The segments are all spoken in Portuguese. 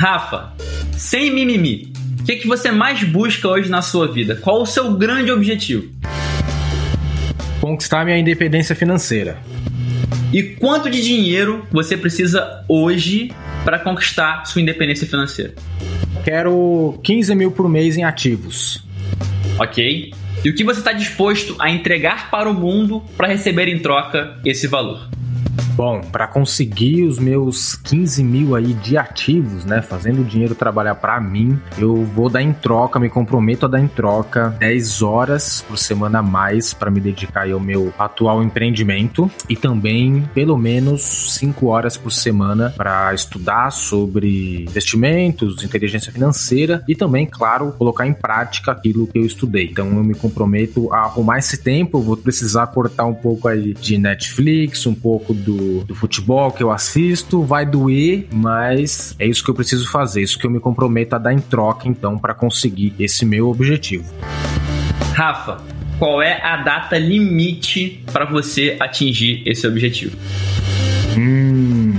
Rafa, sem mimimi, o que, que você mais busca hoje na sua vida? Qual o seu grande objetivo? Conquistar minha independência financeira. E quanto de dinheiro você precisa hoje para conquistar sua independência financeira? Quero 15 mil por mês em ativos. Ok. E o que você está disposto a entregar para o mundo para receber em troca esse valor? Bom, para conseguir os meus 15 mil aí de ativos, né, fazendo o dinheiro trabalhar para mim, eu vou dar em troca, me comprometo a dar em troca 10 horas por semana a mais para me dedicar ao meu atual empreendimento e também pelo menos 5 horas por semana para estudar sobre investimentos, inteligência financeira e também, claro, colocar em prática aquilo que eu estudei. Então eu me comprometo a arrumar esse tempo, vou precisar cortar um pouco aí de Netflix, um pouco do do, futebol que eu assisto, vai doer, mas é isso que eu preciso fazer, isso que eu me comprometo a dar em troca, então, para conseguir esse meu objetivo. Rafa, qual é a data limite para você atingir esse objetivo? Hum,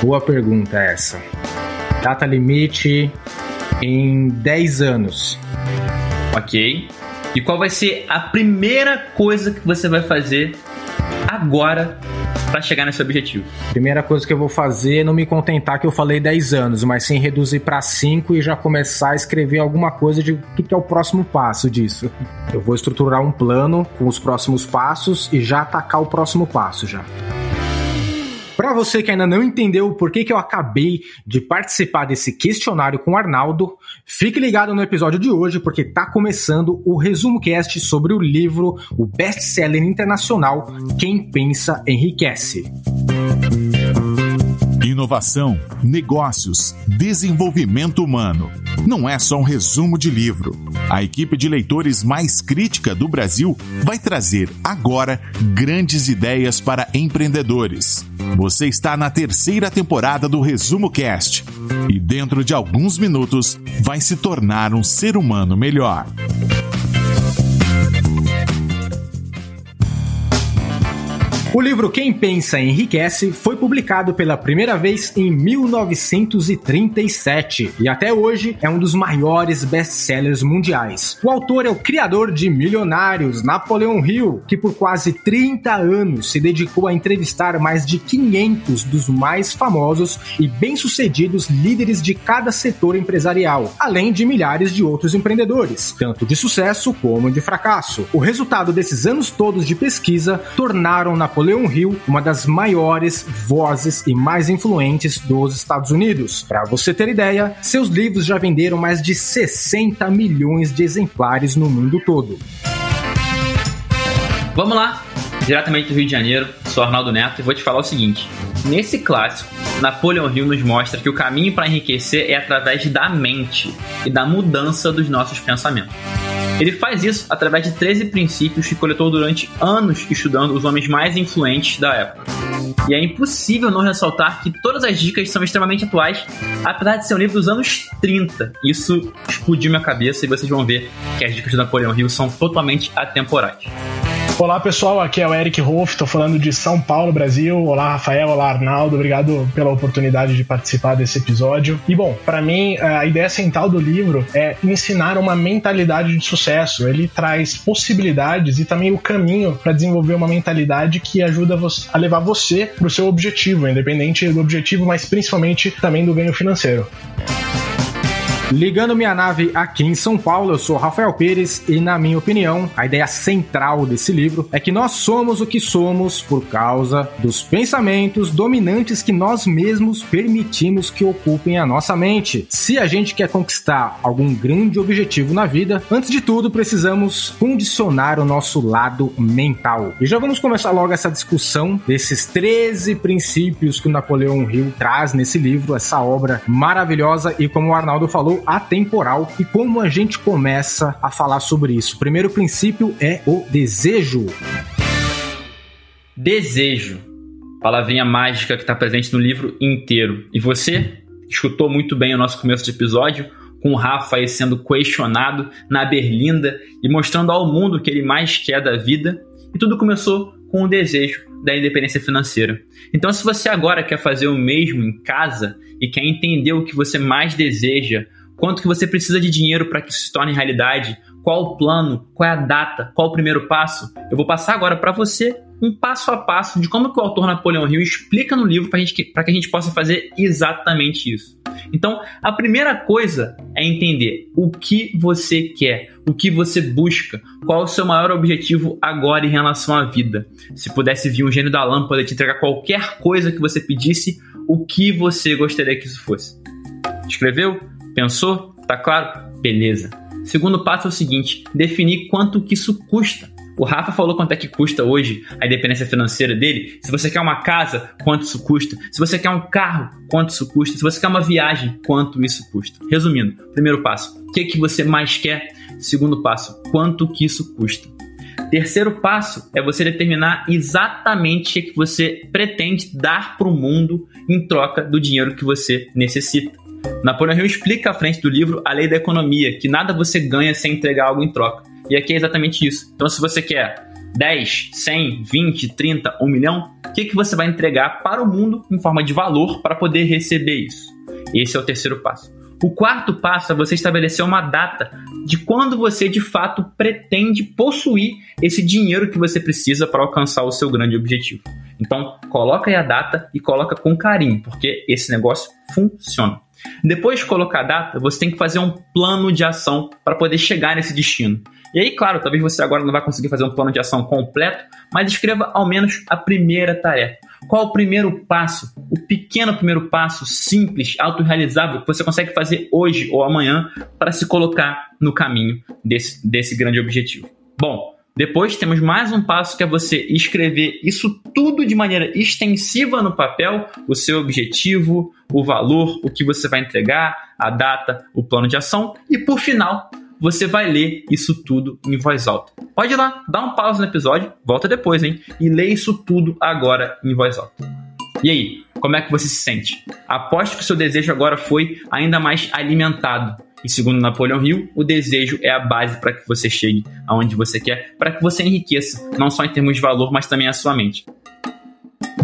boa pergunta essa. Data limite em 10 anos. Ok. E qual vai ser a primeira coisa que você vai fazer agora para chegar nesse objetivo? Primeira coisa que eu vou fazer é não me contentar que eu falei 10 anos, mas sim reduzir para 5 e já começar a escrever alguma coisa de o que é o próximo passo disso. Eu vou estruturar um plano com os próximos passos e já atacar o próximo passo já. Para você que ainda não entendeu por que, que eu acabei de participar desse questionário com o Arnaldo, fique ligado no episódio de hoje, porque tá começando o resumo cast sobre o livro, o best-seller internacional Quem Pensa Enriquece. Inovação, negócios, desenvolvimento humano. Não é só um resumo de livro. A equipe de leitores mais crítica do Brasil vai trazer agora grandes ideias para empreendedores. Você está na terceira temporada do Resumo Cast e dentro de alguns minutos vai se tornar um ser humano melhor. O livro Quem Pensa Enriquece foi publicado pela primeira vez em 1937 e até hoje é um dos maiores best-sellers mundiais. O autor é o criador de Milionários, Napoleão Hill, que por quase 30 anos se dedicou a entrevistar mais de 500 dos mais famosos e bem-sucedidos líderes de cada setor empresarial, além de milhares de outros empreendedores, tanto de sucesso como de fracasso. O resultado desses anos todos de pesquisa tornaram Napoleão Napoleão Hill, uma das maiores vozes e mais influentes dos Estados Unidos. Para você ter ideia, seus livros já venderam mais de 60 milhões de exemplares no mundo todo. Vamos lá, diretamente do Rio de Janeiro, sou Arnaldo Neto e vou te falar o seguinte: nesse clássico, Napoleão Hill nos mostra que o caminho para enriquecer é através da mente e da mudança dos nossos pensamentos. Ele faz isso através de 13 princípios que coletou durante anos estudando os homens mais influentes da época. E é impossível não ressaltar que todas as dicas são extremamente atuais, apesar de ser um livro dos anos 30. Isso explodiu minha cabeça e vocês vão ver que as dicas do Napoleão Hill são totalmente atemporais. Olá pessoal, aqui é o Eric Rolf, estou falando de São Paulo, Brasil. Olá Rafael, olá Arnaldo, obrigado pela oportunidade de participar desse episódio. E bom, para mim a ideia central do livro é ensinar uma mentalidade de sucesso. Ele traz possibilidades e também o caminho para desenvolver uma mentalidade que ajuda a levar você para o seu objetivo, independente do objetivo, mas principalmente também do ganho financeiro. Ligando minha nave aqui em São Paulo, eu sou Rafael Pires e, na minha opinião, a ideia central desse livro é que nós somos o que somos por causa dos pensamentos dominantes que nós mesmos permitimos que ocupem a nossa mente. Se a gente quer conquistar algum grande objetivo na vida, antes de tudo precisamos condicionar o nosso lado mental. E já vamos começar logo essa discussão desses 13 princípios que o Napoleão Hill traz nesse livro, essa obra maravilhosa e como o Arnaldo falou, atemporal e como a gente começa a falar sobre isso. O primeiro princípio é o desejo. Desejo. Palavrinha mágica que está presente no livro inteiro. E você escutou muito bem o nosso começo de episódio, com o Rafa aí sendo questionado na berlinda e mostrando ao mundo o que ele mais quer da vida. E tudo começou com o desejo da independência financeira. Então, se você agora quer fazer o mesmo em casa e quer entender o que você mais deseja, quanto que você precisa de dinheiro para que isso se torne realidade, qual o plano, qual é a data, qual o primeiro passo, eu vou passar agora para você um passo a passo de como que o autor Napoleão Hill explica no livro para que a gente possa fazer exatamente isso. Então, a primeira coisa é entender o que você quer, o que você busca, qual o seu maior objetivo agora em relação à vida. Se pudesse vir um gênio da lâmpada te entregar qualquer coisa que você pedisse, o que você gostaria que isso fosse? Escreveu? Pensou? Tá claro? Beleza. Segundo passo é o seguinte: definir quanto que isso custa. O Rafa falou quanto é que custa hoje a independência financeira dele. Se você quer uma casa, quanto isso custa? Se você quer um carro, quanto isso custa? Se você quer uma viagem, quanto isso custa? Resumindo, primeiro passo, o que, que você mais quer? Segundo passo, quanto que isso custa? Terceiro passo é você determinar exatamente o que você pretende dar para o mundo em troca do dinheiro que você necessita. Napoleão Hill explica à frente do livro a lei da economia, que nada você ganha sem entregar algo em troca. E aqui é exatamente isso. Então, se você quer 10, 100, 20, 30, 1 milhão, o que, que você vai entregar para o mundo em forma de valor para poder receber isso? Esse é o terceiro passo. O quarto passo é você estabelecer uma data de quando você de fato pretende possuir esse dinheiro que você precisa para alcançar o seu grande objetivo. Então, coloca aí a data e coloca com carinho, porque esse negócio funciona. Depois de colocar a data, você tem que fazer um plano de ação para poder chegar nesse destino. E aí, claro, talvez você agora não vai conseguir fazer um plano de ação completo, mas escreva ao menos a primeira tarefa. Qual o primeiro passo? O pequeno primeiro passo, simples, autorrealizável, que você consegue fazer hoje ou amanhã para se colocar no caminho desse, desse grande objetivo. Bom, depois temos mais um passo que é você escrever isso tudo de maneira extensiva no papel, o seu objetivo, o valor, o que você vai entregar, a data, o plano de ação e por final você vai ler isso tudo em voz alta. Pode ir lá, dá um pause no episódio, volta depois, hein? E lê isso tudo agora em voz alta. E aí, como é que você se sente? Aposto que o seu desejo agora foi ainda mais alimentado. E segundo Napoleão Hill, o desejo é a base para que você chegue aonde você quer, para que você enriqueça, não só em termos de valor, mas também a sua mente.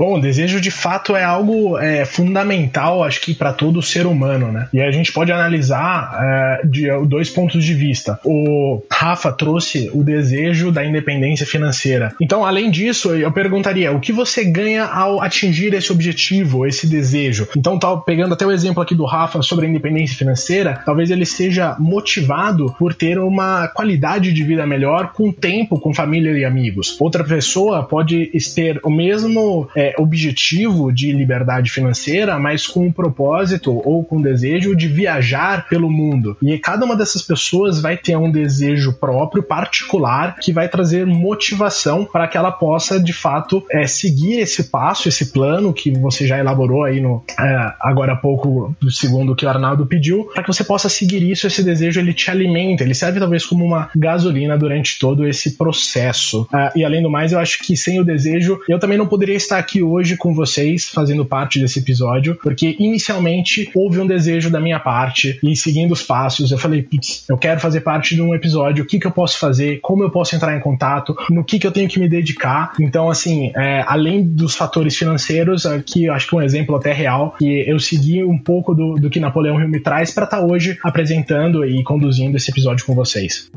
Bom, o desejo de fato é algo é, fundamental, acho que para todo ser humano, né? E a gente pode analisar é, de dois pontos de vista. O Rafa trouxe o desejo da independência financeira. Então, além disso, eu perguntaria: o que você ganha ao atingir esse objetivo, esse desejo? Então, tá, pegando até o exemplo aqui do Rafa sobre a independência financeira, talvez ele seja motivado por ter uma qualidade de vida melhor com tempo, com família e amigos. Outra pessoa pode ter o mesmo é, objetivo de liberdade financeira, mas com o propósito ou com o desejo de viajar pelo mundo. E cada uma dessas pessoas vai ter um desejo próprio, particular, que vai trazer motivação para que ela possa, de fato, é, seguir esse passo, esse plano que você já elaborou aí no é, agora há pouco, segundo o que o Arnaldo pediu, para que você possa seguir isso, esse desejo ele te alimenta, ele serve talvez como uma gasolina durante todo esse processo. Uh, e além do mais, eu acho que sem o desejo, eu também não poderia estar aqui hoje com vocês, fazendo parte desse episódio, porque inicialmente houve um desejo da minha parte e seguindo os passos, eu falei, putz, eu quero fazer parte de um episódio, o que, que eu posso fazer, como eu posso entrar em contato, no que, que eu tenho que me dedicar. Então, assim, é, além dos fatores financeiros, aqui eu acho que um exemplo até real, que eu segui um pouco do, do que Napoleão Hill me traz para estar tá hoje apresentando e conduzindo esse episódio com vocês.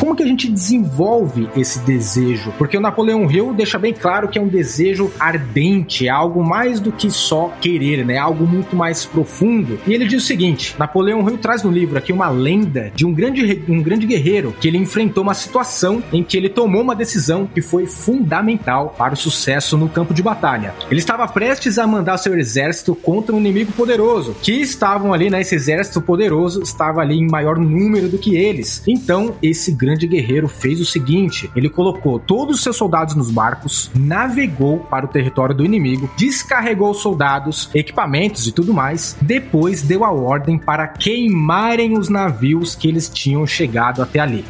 Como que a gente desenvolve esse desejo? Porque o Napoleão Hill deixa bem claro que é um desejo ardente, é algo mais do que só querer, né? É algo muito mais profundo. E ele diz o seguinte: Napoleão Hill traz no livro aqui uma lenda de um grande, um grande guerreiro que ele enfrentou uma situação em que ele tomou uma decisão que foi fundamental para o sucesso no campo de batalha. Ele estava prestes a mandar seu exército contra um inimigo poderoso, que estavam ali, né? Esse exército poderoso estava ali em maior número do que eles. Então, esse grande grande guerreiro fez o seguinte: ele colocou todos os seus soldados nos barcos, navegou para o território do inimigo, descarregou os soldados, equipamentos e tudo mais, depois deu a ordem para queimarem os navios que eles tinham chegado até ali.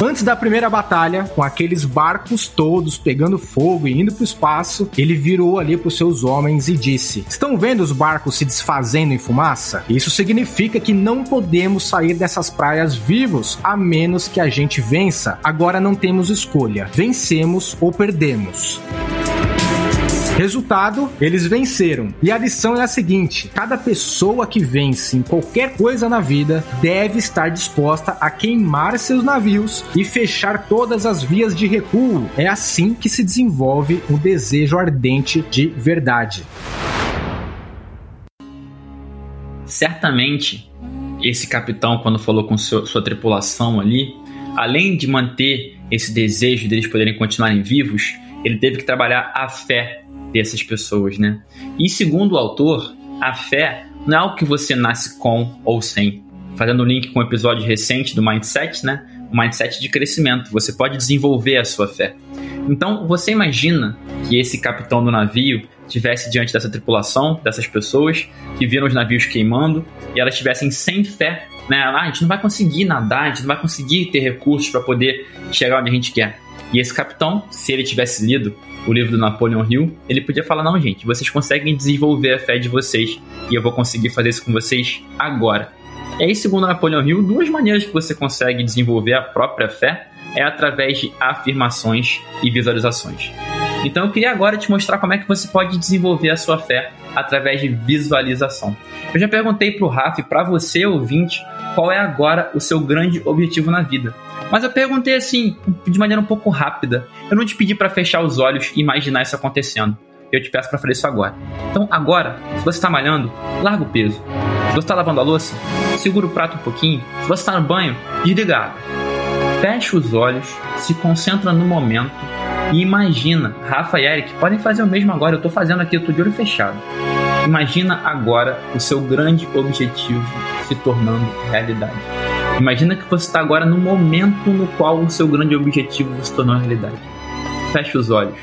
Antes da primeira batalha, com aqueles barcos todos pegando fogo e indo para o espaço, ele virou ali para os seus homens e disse: Estão vendo os barcos se desfazendo em fumaça? Isso significa que não podemos sair dessas praias vivos a menos que a gente vença. Agora não temos escolha: vencemos ou perdemos. Resultado, eles venceram. E a lição é a seguinte: cada pessoa que vence em qualquer coisa na vida deve estar disposta a queimar seus navios e fechar todas as vias de recuo. É assim que se desenvolve um desejo ardente de verdade. Certamente, esse capitão, quando falou com seu, sua tripulação ali, além de manter esse desejo deles poderem continuarem vivos, ele teve que trabalhar a fé dessas pessoas, né? E segundo o autor, a fé não é algo que você nasce com ou sem. Fazendo link com o um episódio recente do Mindset, né? O mindset de crescimento. Você pode desenvolver a sua fé. Então, você imagina que esse capitão do navio tivesse diante dessa tripulação, dessas pessoas que viram os navios queimando e elas estivessem sem fé, né? Ah, a gente não vai conseguir nadar, a gente não vai conseguir ter recursos para poder chegar onde a gente quer. E esse capitão, se ele tivesse lido o livro do Napoleon Hill, ele podia falar: não, gente, vocês conseguem desenvolver a fé de vocês e eu vou conseguir fazer isso com vocês agora. E aí, segundo Napoleon Hill, duas maneiras que você consegue desenvolver a própria fé é através de afirmações e visualizações. Então eu queria agora te mostrar como é que você pode desenvolver a sua fé através de visualização. Eu já perguntei para o Raf, para você ouvinte, qual é agora o seu grande objetivo na vida. Mas eu perguntei assim, de maneira um pouco rápida. Eu não te pedi para fechar os olhos e imaginar isso acontecendo. Eu te peço para fazer isso agora. Então, agora, se você está malhando, larga o peso. Se você está lavando a louça, segura o prato um pouquinho. Se você está no banho, desliga. Fecha os olhos, se concentra no momento e imagina. Rafa e Eric podem fazer o mesmo agora. Eu estou fazendo aqui, eu estou de olho fechado. Imagina agora o seu grande objetivo se tornando realidade. Imagina que você está agora no momento no qual o seu grande objetivo se tornou realidade. Feche os olhos,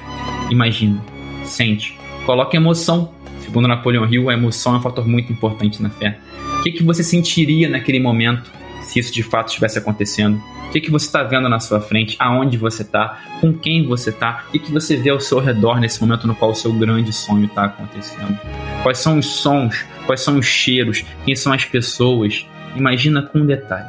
imagine, sente, coloque emoção. Segundo Napoleão Hill, a emoção é um fator muito importante na fé. O que, que você sentiria naquele momento se isso de fato estivesse acontecendo? O que, que você está vendo na sua frente? Aonde você está? Com quem você está? O que, que você vê ao seu redor nesse momento no qual o seu grande sonho está acontecendo? Quais são os sons? Quais são os cheiros? Quem são as pessoas? Imagina com detalhe.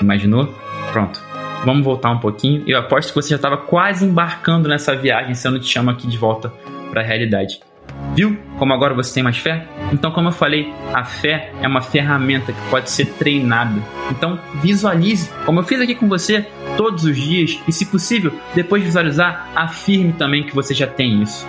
Imaginou? Pronto. Vamos voltar um pouquinho. Eu aposto que você já estava quase embarcando nessa viagem se eu não te chamo aqui de volta para a realidade. Viu como agora você tem mais fé? Então, como eu falei, a fé é uma ferramenta que pode ser treinada. Então, visualize, como eu fiz aqui com você todos os dias, e se possível, depois de visualizar, afirme também que você já tem isso.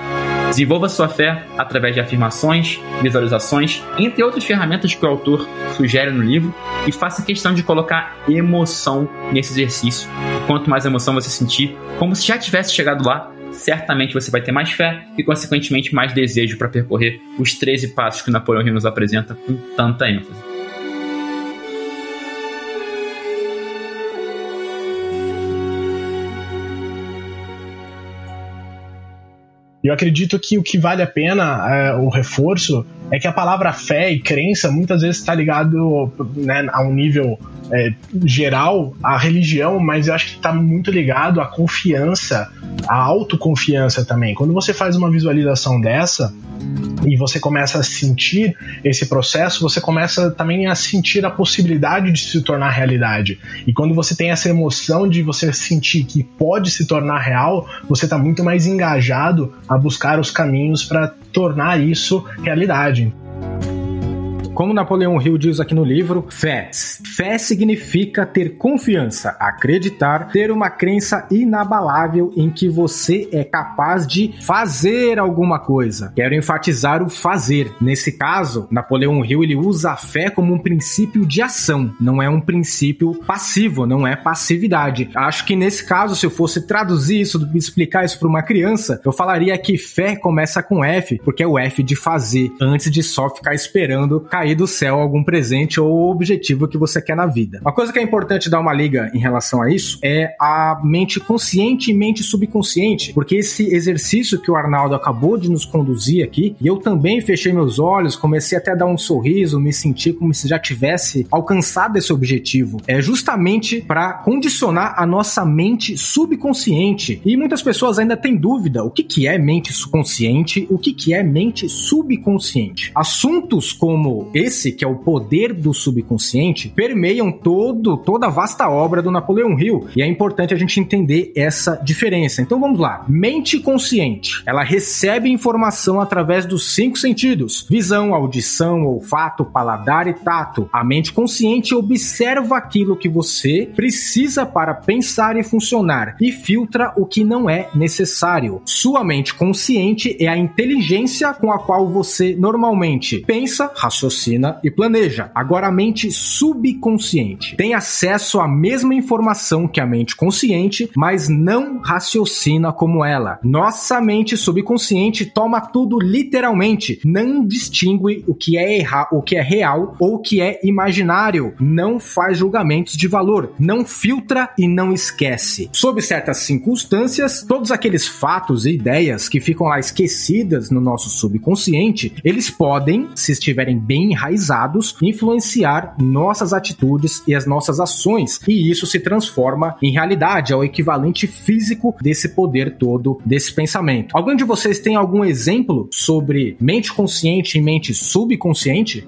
Desenvolva sua fé através de afirmações, visualizações, entre outras ferramentas que o autor sugere no livro, e faça questão de colocar emoção nesse exercício. Quanto mais emoção você sentir, como se já tivesse chegado lá, certamente você vai ter mais fé e, consequentemente, mais desejo para percorrer os 13 passos que Napoleão Hill nos apresenta com tanta ênfase. Eu acredito que o que vale a pena, é, o reforço, é que a palavra fé e crença muitas vezes está ligado né, a um nível é, geral à religião, mas eu acho que está muito ligado à confiança, à autoconfiança também. Quando você faz uma visualização dessa, e você começa a sentir esse processo, você começa também a sentir a possibilidade de se tornar realidade. E quando você tem essa emoção de você sentir que pode se tornar real, você está muito mais engajado a buscar os caminhos para tornar isso realidade. Como Napoleão Hill diz aqui no livro, fé. Fé significa ter confiança, acreditar, ter uma crença inabalável em que você é capaz de fazer alguma coisa. Quero enfatizar o fazer. Nesse caso, Napoleão Hill ele usa a fé como um princípio de ação, não é um princípio passivo, não é passividade. Acho que nesse caso, se eu fosse traduzir isso, explicar isso para uma criança, eu falaria que fé começa com F, porque é o F de fazer, antes de só ficar esperando cair cair do céu algum presente ou objetivo que você quer na vida. Uma coisa que é importante dar uma liga em relação a isso é a mente consciente e mente subconsciente, porque esse exercício que o Arnaldo acabou de nos conduzir aqui, e eu também fechei meus olhos, comecei até a dar um sorriso, me senti como se já tivesse alcançado esse objetivo. É justamente para condicionar a nossa mente subconsciente. E muitas pessoas ainda têm dúvida o que, que é mente subconsciente, o que, que é mente subconsciente. Assuntos como esse, que é o poder do subconsciente, permeiam todo, toda a vasta obra do Napoleão Hill. E é importante a gente entender essa diferença. Então vamos lá. Mente consciente, ela recebe informação através dos cinco sentidos: visão, audição, olfato, paladar e tato. A mente consciente observa aquilo que você precisa para pensar e funcionar e filtra o que não é necessário. Sua mente consciente é a inteligência com a qual você normalmente pensa, raciocina e planeja. Agora, a mente subconsciente tem acesso à mesma informação que a mente consciente, mas não raciocina como ela. Nossa mente subconsciente toma tudo literalmente, não distingue o que é errar, o que é real ou o que é imaginário, não faz julgamentos de valor, não filtra e não esquece. Sob certas circunstâncias, todos aqueles fatos e ideias que ficam lá esquecidas no nosso subconsciente, eles podem, se estiverem bem enraizados, influenciar nossas atitudes e as nossas ações, e isso se transforma em realidade, é o equivalente físico desse poder todo, desse pensamento. Alguém de vocês tem algum exemplo sobre mente consciente e mente subconsciente?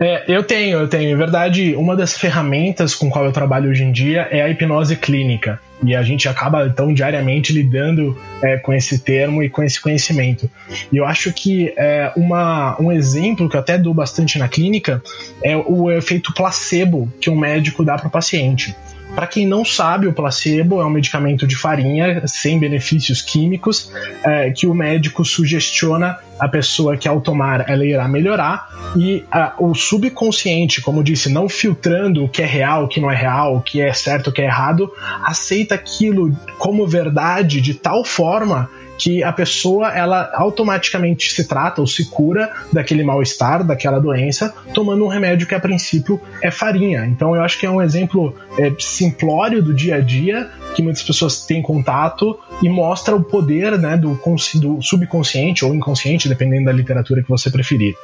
É, eu tenho, eu tenho. Em verdade, uma das ferramentas com qual eu trabalho hoje em dia é a hipnose clínica. E a gente acaba, então, diariamente lidando é, com esse termo e com esse conhecimento. E eu acho que é, uma, um exemplo que eu até dou bastante na clínica é o efeito placebo que um médico dá para o paciente. Para quem não sabe, o placebo é um medicamento de farinha sem benefícios químicos é, que o médico sugestiona a pessoa que ao tomar ela irá melhorar. E o subconsciente, como disse, não filtrando o que é real, o que não é real, o que é certo, o que é errado, aceita aquilo como verdade de tal forma que a pessoa ela automaticamente se trata ou se cura daquele mal-estar, daquela doença, tomando um remédio que a princípio é farinha. Então eu acho que é um exemplo é, simplório do dia a dia que muitas pessoas têm contato e mostra o poder né, do, do subconsciente ou inconsciente, dependendo da literatura que você preferir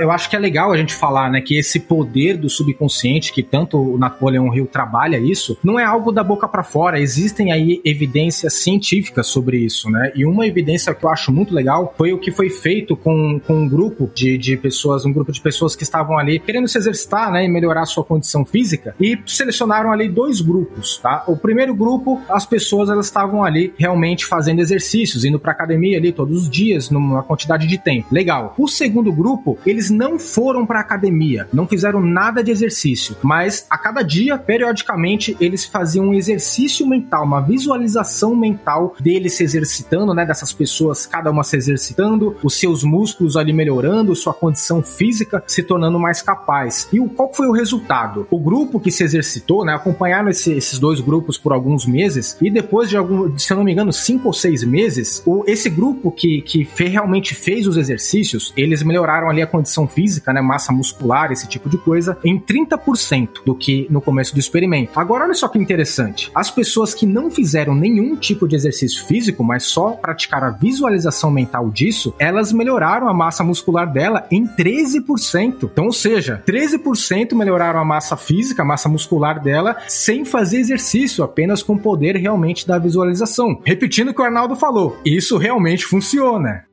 eu acho que é legal a gente falar, né, que esse poder do subconsciente, que tanto o Napoleão Hill trabalha isso, não é algo da boca para fora. Existem aí evidências científicas sobre isso, né? E uma evidência que eu acho muito legal foi o que foi feito com, com um grupo de, de pessoas, um grupo de pessoas que estavam ali querendo se exercitar, né, e melhorar a sua condição física, e selecionaram ali dois grupos, tá? O primeiro grupo, as pessoas elas estavam ali realmente fazendo exercícios, indo para academia ali todos os dias, numa quantidade de tempo. Legal. O segundo grupo, eles eles não foram para academia, não fizeram nada de exercício, mas a cada dia, periodicamente, eles faziam um exercício mental, uma visualização mental deles se exercitando, né? Dessas pessoas, cada uma se exercitando, os seus músculos ali melhorando, sua condição física se tornando mais capaz. E o, qual foi o resultado? O grupo que se exercitou, né? Acompanharam esse, esses dois grupos por alguns meses e depois de algum, se eu não me engano, cinco ou seis meses, o, esse grupo que, que fe, realmente fez os exercícios, eles melhoraram ali a condição condição física, né, massa muscular, esse tipo de coisa, em 30% do que no começo do experimento. Agora, olha só que interessante. As pessoas que não fizeram nenhum tipo de exercício físico, mas só praticaram a visualização mental disso, elas melhoraram a massa muscular dela em 13%. Então, ou seja, 13% melhoraram a massa física, a massa muscular dela, sem fazer exercício, apenas com o poder realmente da visualização. Repetindo o que o Arnaldo falou, isso realmente funciona.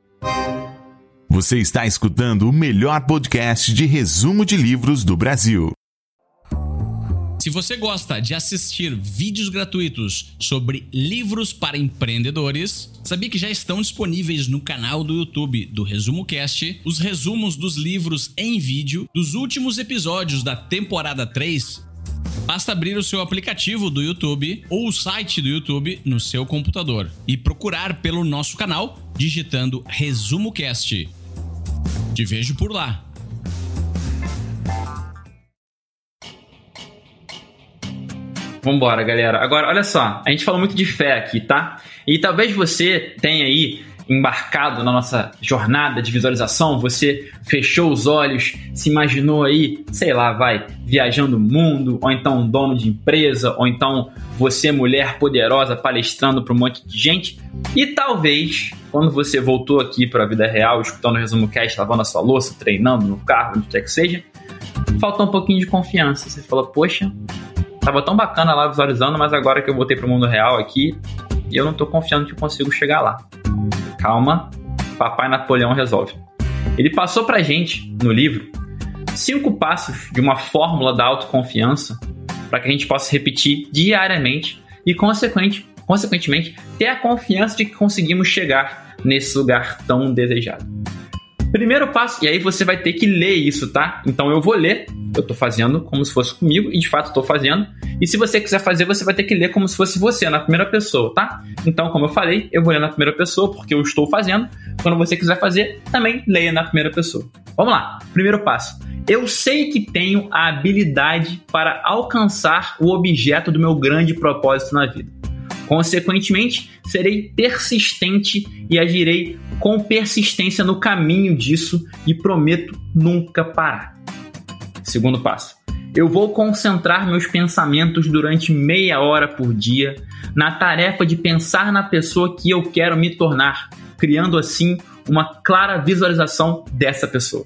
Você está escutando o melhor podcast de resumo de livros do Brasil. Se você gosta de assistir vídeos gratuitos sobre livros para empreendedores, sabia que já estão disponíveis no canal do YouTube do Resumo Cast os resumos dos livros em vídeo dos últimos episódios da temporada 3? Basta abrir o seu aplicativo do YouTube ou o site do YouTube no seu computador e procurar pelo nosso canal digitando Resumo Cast. Te vejo por lá. Vambora, galera. Agora, olha só. A gente falou muito de fé aqui, tá? E talvez você tenha aí embarcado na nossa jornada de visualização, você fechou os olhos, se imaginou aí, sei lá, vai, viajando o mundo, ou então dono de empresa, ou então você, mulher poderosa, palestrando para um monte de gente, e talvez, quando você voltou aqui para a vida real, escutando o resumo cast, lavando a sua louça, treinando no carro, onde quer que seja, faltou um pouquinho de confiança. Você falou, poxa, tava tão bacana lá visualizando, mas agora que eu voltei para o mundo real aqui, eu não tô confiando que consigo chegar lá. Calma, papai Napoleão resolve. Ele passou pra gente no livro cinco passos de uma fórmula da autoconfiança para que a gente possa repetir diariamente e consequente, consequentemente ter a confiança de que conseguimos chegar nesse lugar tão desejado. Primeiro passo, e aí você vai ter que ler isso, tá? Então eu vou ler, eu tô fazendo como se fosse comigo, e de fato estou fazendo. E se você quiser fazer, você vai ter que ler como se fosse você, na primeira pessoa, tá? Então, como eu falei, eu vou ler na primeira pessoa porque eu estou fazendo. Quando você quiser fazer, também leia na primeira pessoa. Vamos lá, primeiro passo. Eu sei que tenho a habilidade para alcançar o objeto do meu grande propósito na vida. Consequentemente, serei persistente e agirei com persistência no caminho disso e prometo nunca parar. Segundo passo. Eu vou concentrar meus pensamentos durante meia hora por dia na tarefa de pensar na pessoa que eu quero me tornar, criando assim uma clara visualização dessa pessoa.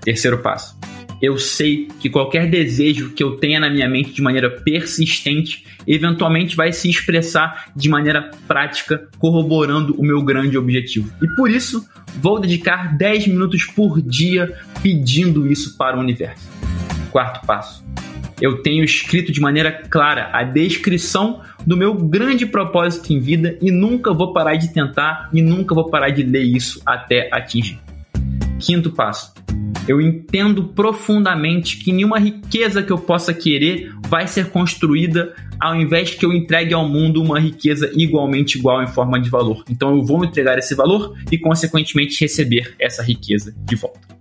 Terceiro passo eu sei que qualquer desejo que eu tenha na minha mente de maneira persistente, eventualmente vai se expressar de maneira prática, corroborando o meu grande objetivo. E por isso, vou dedicar 10 minutos por dia pedindo isso para o universo. Quarto passo. Eu tenho escrito de maneira clara a descrição do meu grande propósito em vida e nunca vou parar de tentar e nunca vou parar de ler isso até atingir. Quinto passo eu entendo profundamente que nenhuma riqueza que eu possa querer vai ser construída ao invés que eu entregue ao mundo uma riqueza igualmente igual em forma de valor. Então eu vou entregar esse valor e, consequentemente, receber essa riqueza de volta.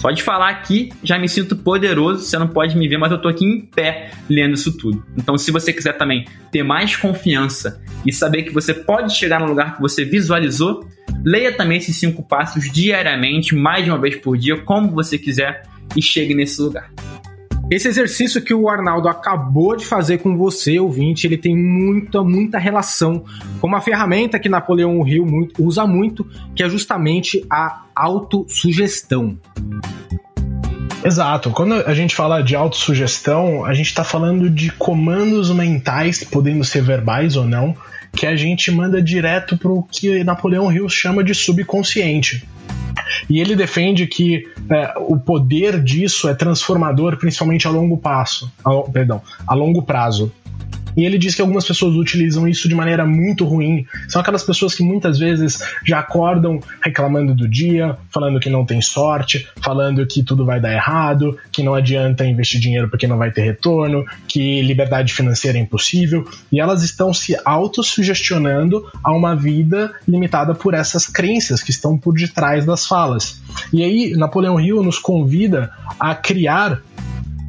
Só de falar aqui, já me sinto poderoso. Você não pode me ver, mas eu tô aqui em pé lendo isso tudo. Então, se você quiser também ter mais confiança e saber que você pode chegar no lugar que você visualizou, Leia também esses cinco passos diariamente, mais de uma vez por dia, como você quiser, e chegue nesse lugar. Esse exercício que o Arnaldo acabou de fazer com você, ouvinte, ele tem muita, muita relação com uma ferramenta que Napoleão Hill muito, usa muito, que é justamente a autossugestão. Exato. Quando a gente fala de autossugestão, a gente está falando de comandos mentais, podendo ser verbais ou não, que a gente manda direto para o que Napoleão Hill chama de subconsciente. E ele defende que é, o poder disso é transformador, principalmente a longo passo, a, perdão, a longo prazo. E ele diz que algumas pessoas utilizam isso de maneira muito ruim. São aquelas pessoas que muitas vezes já acordam reclamando do dia, falando que não tem sorte, falando que tudo vai dar errado, que não adianta investir dinheiro porque não vai ter retorno, que liberdade financeira é impossível. E elas estão se autossugestionando a uma vida limitada por essas crenças que estão por detrás das falas. E aí, Napoleão Hill nos convida a criar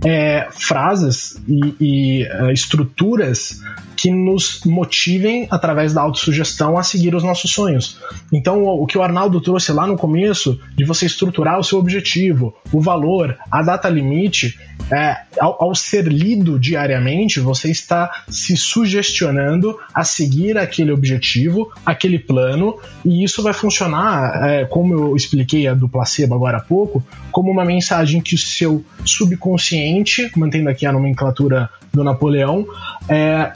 é, frases e, e uh, estruturas que nos motivem, através da autossugestão, a seguir os nossos sonhos. Então, o que o Arnaldo trouxe lá no começo, de você estruturar o seu objetivo, o valor, a data limite, é, ao, ao, ser lido diariamente, você está se sugestionando a seguir aquele objetivo, aquele plano, e isso vai funcionar, é, como eu expliquei a do placebo agora há pouco, como uma mensagem que o seu subconsciente, mantendo aqui a nomenclatura do Napoleão, é,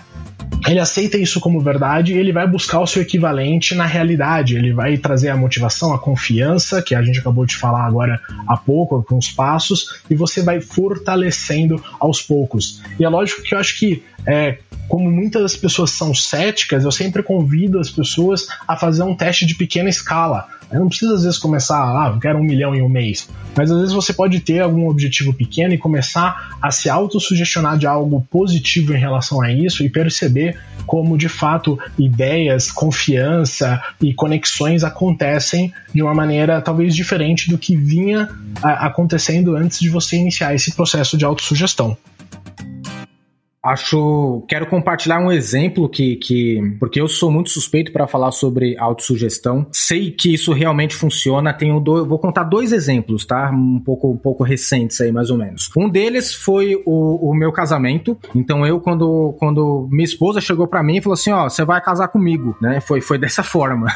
ele aceita isso como verdade e ele vai buscar o seu equivalente na realidade. Ele vai trazer a motivação, a confiança, que a gente acabou de falar agora há pouco, com os passos, e você vai fortalecendo aos poucos. E é lógico que eu acho que é, como muitas pessoas são céticas, eu sempre convido as pessoas a fazer um teste de pequena escala. Não precisa às vezes começar, ah, eu quero um milhão em um mês. Mas às vezes você pode ter algum objetivo pequeno e começar a se autossugestionar de algo positivo em relação a isso e perceber como de fato ideias, confiança e conexões acontecem de uma maneira talvez diferente do que vinha acontecendo antes de você iniciar esse processo de autossugestão. Acho. Quero compartilhar um exemplo que. que porque eu sou muito suspeito para falar sobre autossugestão. Sei que isso realmente funciona. Tenho do, vou contar dois exemplos, tá? Um pouco, um pouco recentes aí, mais ou menos. Um deles foi o, o meu casamento. Então eu, quando, quando minha esposa chegou para mim e falou assim: ó, você vai casar comigo, né? Foi, foi dessa forma.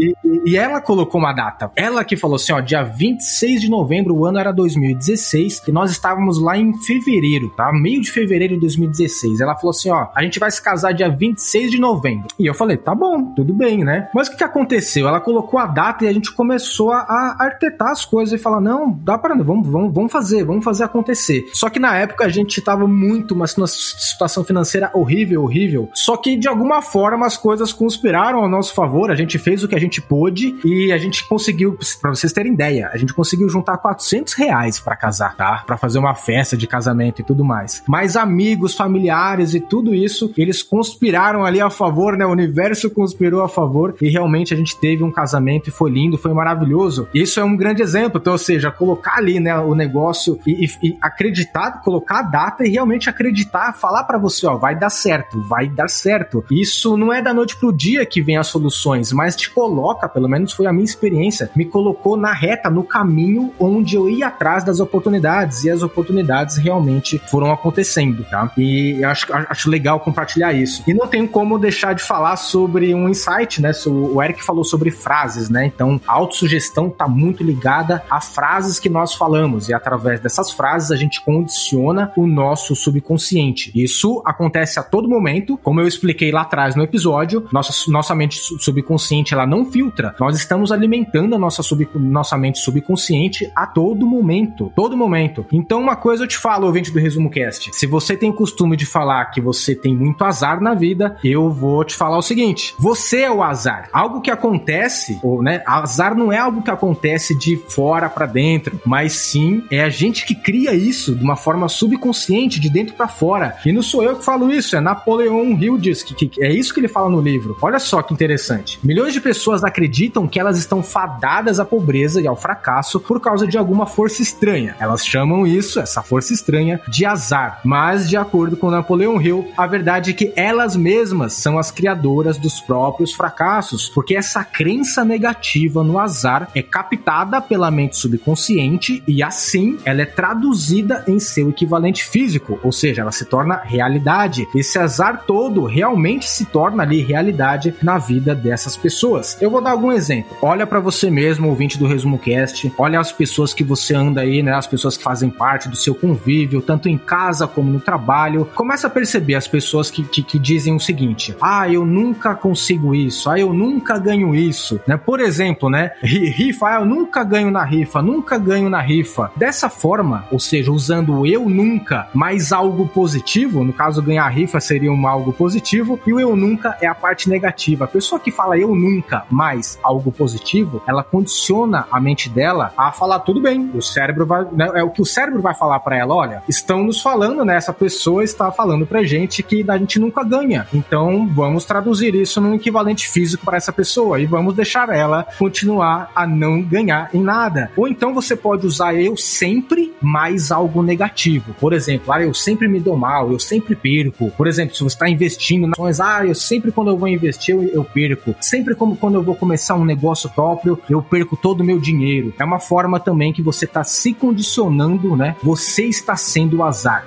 e, e ela colocou uma data. Ela que falou assim: ó, dia 26 de novembro, o ano era 2016, e nós estávamos lá em fevereiro, tá? Meio de fevereiro de 2016. 2016. Ela falou assim: ó, a gente vai se casar dia 26 de novembro. E eu falei: tá bom, tudo bem, né? Mas o que, que aconteceu? Ela colocou a data e a gente começou a, a as coisas e falar: não, dá para vamos, vamos, vamos fazer, vamos fazer acontecer. Só que na época a gente tava muito, mas numa situação financeira horrível, horrível. Só que de alguma forma as coisas conspiraram ao nosso favor, a gente fez o que a gente pôde e a gente conseguiu, para vocês terem ideia, a gente conseguiu juntar 400 reais para casar, tá? Para fazer uma festa de casamento e tudo mais. Mas amigos, familiares e tudo isso, eles conspiraram ali a favor, né? O universo conspirou a favor e realmente a gente teve um casamento e foi lindo, foi maravilhoso. Isso é um grande exemplo, então, ou seja, colocar ali, né, o negócio e, e, e acreditar, colocar a data e realmente acreditar, falar para você, ó, vai dar certo, vai dar certo. Isso não é da noite pro dia que vem as soluções, mas te coloca, pelo menos foi a minha experiência, me colocou na reta, no caminho onde eu ia atrás das oportunidades e as oportunidades realmente foram acontecendo, tá? E e acho, acho legal compartilhar isso. E não tem como deixar de falar sobre um insight, né? O Eric falou sobre frases, né? Então, a autossugestão está muito ligada a frases que nós falamos. E através dessas frases a gente condiciona o nosso subconsciente. Isso acontece a todo momento, como eu expliquei lá atrás no episódio. Nossa, nossa mente subconsciente ela não filtra. Nós estamos alimentando a nossa, sub, nossa mente subconsciente a todo momento. Todo momento. Então, uma coisa eu te falo, ouvinte do Resumo Cast. Se você tem costume costume de falar que você tem muito azar na vida, eu vou te falar o seguinte: você é o azar. Algo que acontece, ou, né? Azar não é algo que acontece de fora para dentro, mas sim é a gente que cria isso de uma forma subconsciente, de dentro para fora. E não sou eu que falo isso, é Napoleão Hill diz que, que, é isso que ele fala no livro. Olha só que interessante. Milhões de pessoas acreditam que elas estão fadadas à pobreza e ao fracasso por causa de alguma força estranha. Elas chamam isso, essa força estranha, de azar. Mas de acordo acordo com Napoleão Hill, a verdade é que elas mesmas são as criadoras dos próprios fracassos, porque essa crença negativa no azar é captada pela mente subconsciente e assim ela é traduzida em seu equivalente físico, ou seja, ela se torna realidade. Esse azar todo realmente se torna ali realidade na vida dessas pessoas. Eu vou dar algum exemplo. Olha para você mesmo, ouvinte do Resumo Cast, olha as pessoas que você anda aí, né, as pessoas que fazem parte do seu convívio, tanto em casa como no trabalho trabalho, começa a perceber as pessoas que, que, que, dizem o seguinte: ah, eu nunca consigo isso, ah, eu nunca ganho isso, né? Por exemplo, né? Rifa, ah, eu nunca ganho na rifa, nunca ganho na rifa. Dessa forma, ou seja, usando eu nunca mais algo positivo, no caso ganhar rifa seria um algo positivo, e o eu nunca é a parte negativa. A pessoa que fala eu nunca mais algo positivo, ela condiciona a mente dela a falar tudo bem. O cérebro vai, né, é o que o cérebro vai falar para ela, olha, estão nos falando, né? Essa pessoa está falando pra gente que a gente nunca ganha. Então vamos traduzir isso num equivalente físico para essa pessoa e vamos deixar ela continuar a não ganhar em nada. Ou então você pode usar eu sempre mais algo negativo. Por exemplo, ah, eu sempre me dou mal, eu sempre perco. Por exemplo, se você está investindo nas ah, eu sempre quando eu vou investir eu, eu perco. Sempre como quando eu vou começar um negócio próprio, eu perco todo o meu dinheiro. É uma forma também que você está se condicionando, né? Você está sendo o azar.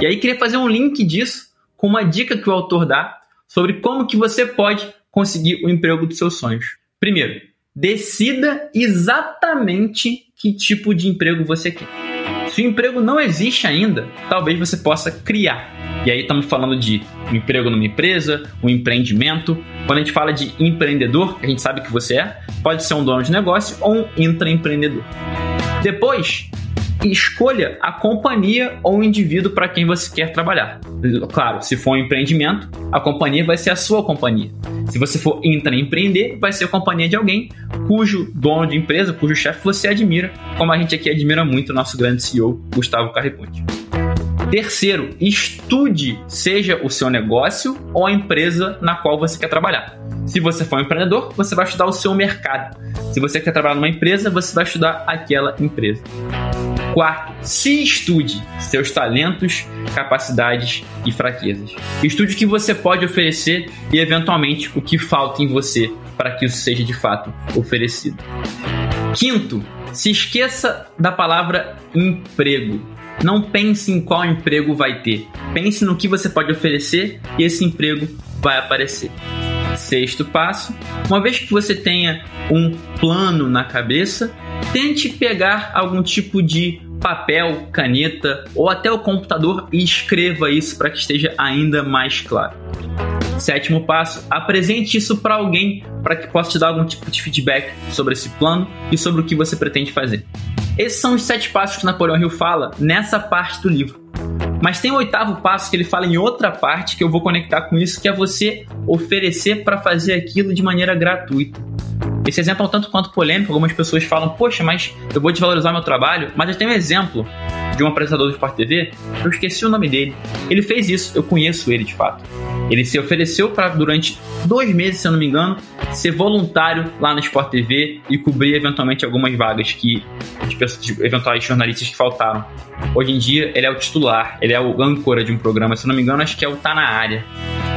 E aí queria fazer um link disso com uma dica que o autor dá sobre como que você pode conseguir o emprego dos seus sonhos. Primeiro, decida exatamente que tipo de emprego você quer. Se o emprego não existe ainda, talvez você possa criar. E aí estamos falando de um emprego numa empresa, um empreendimento. Quando a gente fala de empreendedor, a gente sabe que você é, pode ser um dono de negócio ou um intraempreendedor. Depois, escolha a companhia ou o indivíduo para quem você quer trabalhar. Claro, se for um empreendimento, a companhia vai ser a sua companhia. Se você for empreender, vai ser a companhia de alguém cujo dono de empresa, cujo chefe você admira, como a gente aqui admira muito o nosso grande CEO, Gustavo Carreponte. Terceiro, estude seja o seu negócio ou a empresa na qual você quer trabalhar. Se você for um empreendedor, você vai estudar o seu mercado. Se você quer trabalhar numa empresa, você vai estudar aquela empresa. Quarto, se estude seus talentos, capacidades e fraquezas. Estude o que você pode oferecer e, eventualmente, o que falta em você para que isso seja de fato oferecido. Quinto, se esqueça da palavra emprego. Não pense em qual emprego vai ter. Pense no que você pode oferecer e esse emprego vai aparecer. Sexto passo: uma vez que você tenha um plano na cabeça, tente pegar algum tipo de papel, caneta ou até o computador e escreva isso para que esteja ainda mais claro. Sétimo passo: apresente isso para alguém para que possa te dar algum tipo de feedback sobre esse plano e sobre o que você pretende fazer. Esses são os sete passos que Napoleão Hill fala nessa parte do livro. Mas tem o oitavo passo que ele fala em outra parte que eu vou conectar com isso, que é você oferecer para fazer aquilo de maneira gratuita. Esse exemplo é um tanto quanto polêmico. Algumas pessoas falam, poxa, mas eu vou desvalorizar meu trabalho. Mas eu tenho um exemplo de um apresentador do Sport TV, eu esqueci o nome dele. Ele fez isso, eu conheço ele de fato. Ele se ofereceu para, durante dois meses, se eu não me engano, ser voluntário lá no Sport TV e cobrir eventualmente algumas vagas que de, de eventuais jornalistas que faltaram. Hoje em dia, ele é o titular, ele é o âncora de um programa, se não me engano, acho que é o Tá na Área.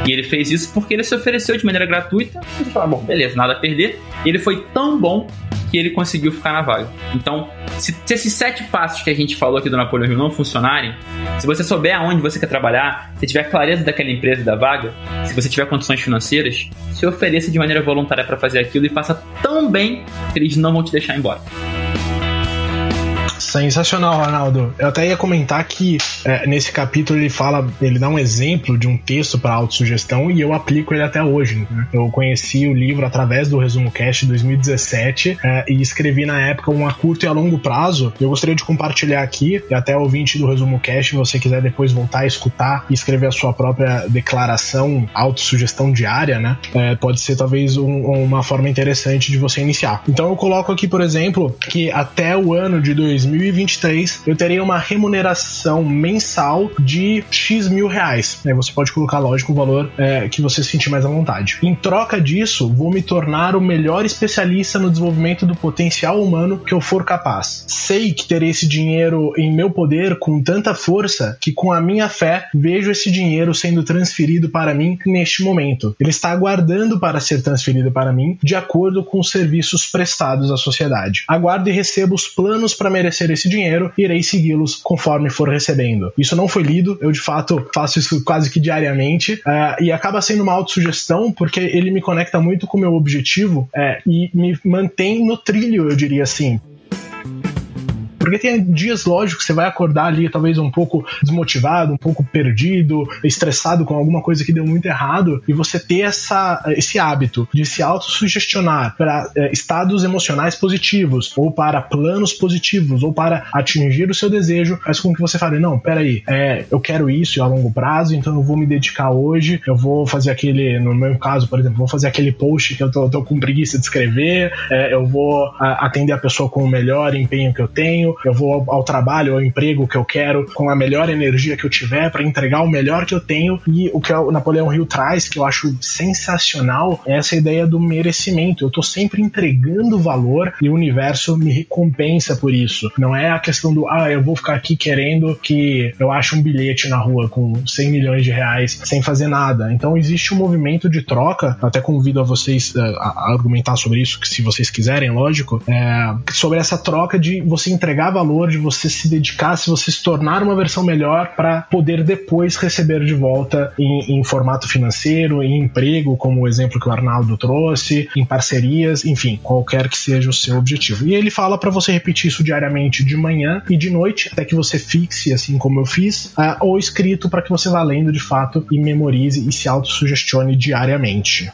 E ele fez isso porque ele se ofereceu de maneira gratuita. Ele falou, bom, beleza, nada a perder. E ele foi tão bom que ele conseguiu ficar na vaga. Então, se, se, esses sete passos que a gente falou aqui do Napoleão Hill não funcionarem, se você souber aonde você quer trabalhar, se tiver clareza daquela empresa da vaga, se você tiver condições financeiras, se ofereça de maneira voluntária para fazer aquilo e faça tão bem que eles não vão te deixar embora. Sensacional, Ronaldo. Eu até ia comentar que é, nesse capítulo ele fala, ele dá um exemplo de um texto para autossugestão e eu aplico ele até hoje. Né? Eu conheci o livro através do Resumo Cast 2017 é, e escrevi na época um a curto e a longo prazo. Eu gostaria de compartilhar aqui, e até ouvinte do Resumo Cast, se você quiser depois voltar a escutar e escrever a sua própria declaração, autossugestão diária, né? É, pode ser talvez um, uma forma interessante de você iniciar. Então eu coloco aqui, por exemplo, que até o ano de 2000 2023 eu terei uma remuneração mensal de X mil reais. Aí você pode colocar, lógico, o valor é, que você sentir mais à vontade. Em troca disso, vou me tornar o melhor especialista no desenvolvimento do potencial humano que eu for capaz. Sei que terei esse dinheiro em meu poder com tanta força que, com a minha fé, vejo esse dinheiro sendo transferido para mim neste momento. Ele está aguardando para ser transferido para mim de acordo com os serviços prestados à sociedade. Aguardo e recebo os planos para merecer receber esse dinheiro, irei segui-los conforme for recebendo. Isso não foi lido, eu de fato faço isso quase que diariamente uh, e acaba sendo uma autossugestão porque ele me conecta muito com o meu objetivo uh, e me mantém no trilho, eu diria assim. Porque tem dias, lógico, que você vai acordar ali talvez um pouco desmotivado, um pouco perdido, estressado com alguma coisa que deu muito errado, e você ter essa, esse hábito de se autossugestionar para é, estados emocionais positivos, ou para planos positivos, ou para atingir o seu desejo, faz com que você fale: não, peraí, é, eu quero isso a longo prazo, então eu vou me dedicar hoje, eu vou fazer aquele, no meu caso, por exemplo, vou fazer aquele post que eu tô, tô com preguiça de escrever, é, eu vou a, atender a pessoa com o melhor empenho que eu tenho, eu vou ao, ao trabalho, ao emprego que eu quero, com a melhor energia que eu tiver para entregar o melhor que eu tenho. E o que o Napoleão Hill traz, que eu acho sensacional, é essa ideia do merecimento. Eu tô sempre entregando valor e o universo me recompensa por isso. Não é a questão do, ah, eu vou ficar aqui querendo que eu ache um bilhete na rua com 100 milhões de reais sem fazer nada. Então existe um movimento de troca, até convido a vocês uh, a argumentar sobre isso, se vocês quiserem, lógico, é, sobre essa troca de você entregar entregar valor, de você se dedicar, se você se tornar uma versão melhor para poder depois receber de volta em, em, formato financeiro, em emprego, como o exemplo que o Arnaldo trouxe, em parcerias, enfim, qualquer que seja o seu objetivo. E ele fala para você repetir isso diariamente de manhã e de noite, até que você fixe, assim como eu fiz, uh, ou escrito para que você vá lendo de fato e memorize e se autossugestione diariamente.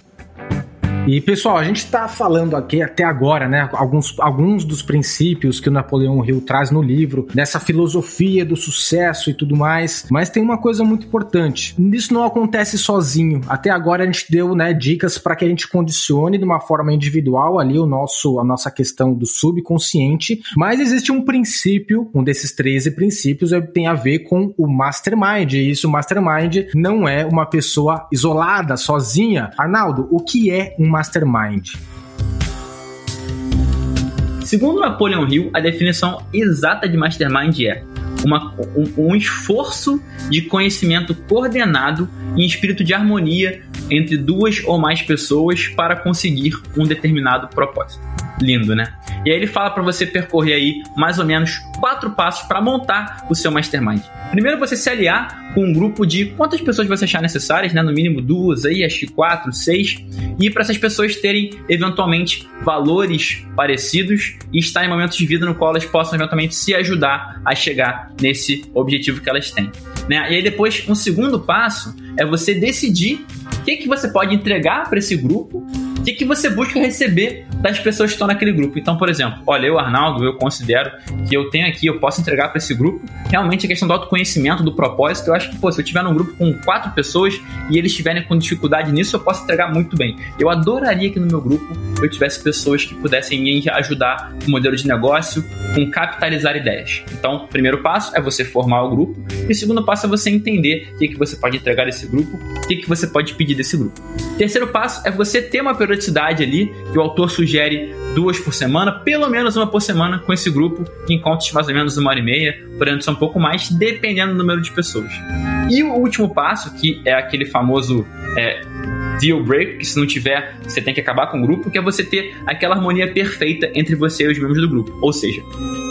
E pessoal, a gente está falando aqui até agora, né, alguns, alguns dos princípios que o Napoleão Hill traz no livro, dessa filosofia do sucesso e tudo mais, mas tem uma coisa muito importante. Isso não acontece sozinho. Até agora a gente deu, né, dicas para que a gente condicione de uma forma individual ali o nosso a nossa questão do subconsciente, mas existe um princípio, um desses 13 princípios tem a ver com o mastermind. E isso o mastermind não é uma pessoa isolada, sozinha. Arnaldo, o que é um mastermind. Segundo Napoleon Hill, a definição exata de mastermind é uma, um, um esforço de conhecimento coordenado em espírito de harmonia entre duas ou mais pessoas para conseguir um determinado propósito. Lindo, né? E aí ele fala para você percorrer aí mais ou menos quatro passos para montar o seu mastermind. Primeiro, você se aliar com um grupo de quantas pessoas você achar necessárias, né? No mínimo duas aí, acho que quatro, seis, e para essas pessoas terem eventualmente valores parecidos e estar em momentos de vida no qual elas possam eventualmente se ajudar a chegar nesse objetivo que elas têm. Né? E aí depois, um segundo passo é você decidir o que, que você pode entregar para esse grupo que, que você busca receber das pessoas que estão naquele grupo. Então, por exemplo, olha, eu, Arnaldo, eu considero que eu tenho aqui, eu posso entregar para esse grupo realmente a questão do autoconhecimento, do propósito. Eu acho que, pô, se eu tiver num grupo com quatro pessoas e eles estiverem com dificuldade nisso, eu posso entregar muito bem. Eu adoraria que no meu grupo eu tivesse pessoas que pudessem me ajudar no modelo de negócio, com capitalizar ideias. Então, primeiro passo é você formar o grupo, e o segundo passo é você entender o que, que você pode entregar desse grupo, o que, que você pode pedir desse grupo. Terceiro passo é você ter uma periodicidade ali, que o autor sugere duas por semana, pelo menos uma por semana com esse grupo, em encontros mais ou menos uma hora e meia, podendo ser um pouco mais, dependendo do número de pessoas. E o último passo, que é aquele famoso é, deal break, que se não tiver, você tem que acabar com o grupo, que é você ter aquela harmonia perfeita entre você e os membros do grupo. Ou seja,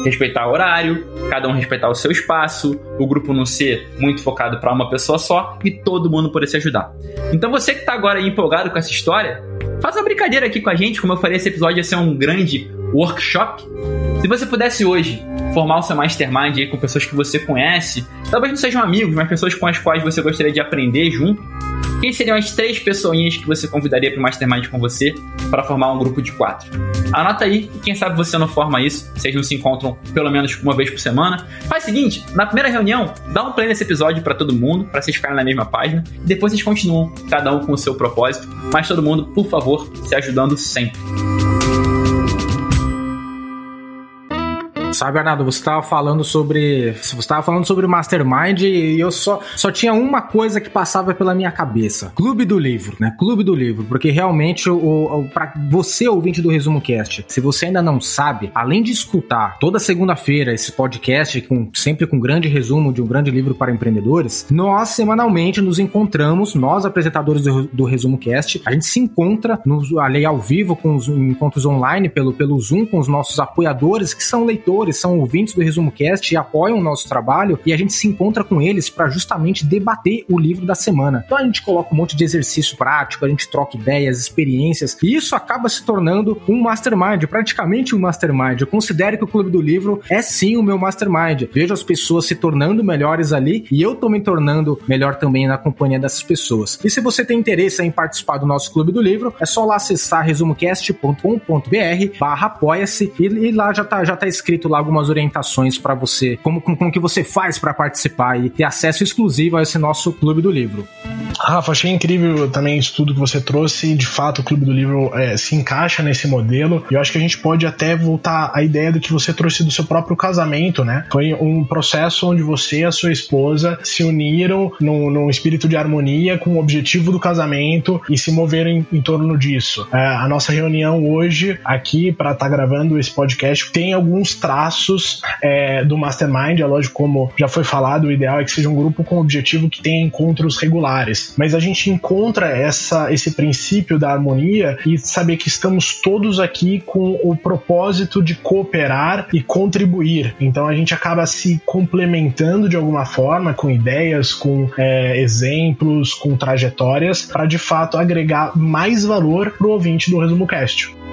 respeitar o horário, cada um respeitar o seu espaço, o grupo não ser muito focado para uma pessoa só e todo mundo poder se ajudar. Então você que está agora empolgado com essa história, faz uma brincadeira aqui com a gente, como eu falei, esse episódio ia ser um grande workshop. Se você pudesse hoje formar o seu mastermind aí com pessoas que você conhece, talvez não sejam amigos, mas pessoas com as quais você gostaria de aprender junto, quem seriam as três pessoinhas que você convidaria para o Mastermind com você para formar um grupo de quatro? Anota aí e quem sabe você não forma isso, vocês não se encontram pelo menos uma vez por semana. Faz o seguinte, na primeira reunião, dá um play nesse episódio para todo mundo, para vocês ficarem na mesma página, e depois vocês continuam, cada um com o seu propósito, mas todo mundo, por favor, se ajudando sempre. Sabe, Arnaldo, você estava falando sobre. Você estava falando sobre Mastermind e eu só, só tinha uma coisa que passava pela minha cabeça: Clube do Livro, né? Clube do Livro. Porque realmente, o, o para você, ouvinte do Resumo Cast, se você ainda não sabe, além de escutar toda segunda-feira esse podcast, com, sempre com grande resumo de um grande livro para empreendedores, nós semanalmente nos encontramos, nós apresentadores do, do Resumo Cast, a gente se encontra nos, ali ao vivo com os encontros online pelo, pelo Zoom com os nossos apoiadores, que são leitores leitores, são ouvintes do Resumo Cast e apoiam o nosso trabalho e a gente se encontra com eles para justamente debater o livro da semana. Então a gente coloca um monte de exercício prático, a gente troca ideias, experiências e isso acaba se tornando um mastermind, praticamente um mastermind. Eu considero que o Clube do Livro é sim o meu mastermind. Vejo as pessoas se tornando melhores ali e eu tô me tornando melhor também na companhia dessas pessoas. E se você tem interesse em participar do nosso Clube do Livro, é só lá acessar resumocast.com.br barra apoia-se e, e, lá já tá, já tá escrito lá algumas orientações para você, como, como, como que você faz para participar e ter acesso exclusivo a esse nosso Clube do Livro. Rafa, achei incrível também isso tudo que você trouxe. De fato, o Clube do Livro é, se encaixa nesse modelo. E eu acho que a gente pode até voltar à ideia do que você trouxe do seu próprio casamento, né? Foi um processo onde você e a sua esposa se uniram num, num espírito de harmonia com o objetivo do casamento e se moveram em, em torno disso. É, a nossa reunião hoje, aqui, para estar tá gravando esse podcast, tem alguns traços é, do Mastermind. É lógico, como já foi falado, o ideal é que seja um grupo com objetivo que tenha encontros regulares mas a gente encontra essa, esse princípio da harmonia e saber que estamos todos aqui com o propósito de cooperar e contribuir. Então a gente acaba se complementando de alguma forma com ideias, com é, exemplos, com trajetórias, para de fato agregar mais valor para o ouvinte do Resumo Cast.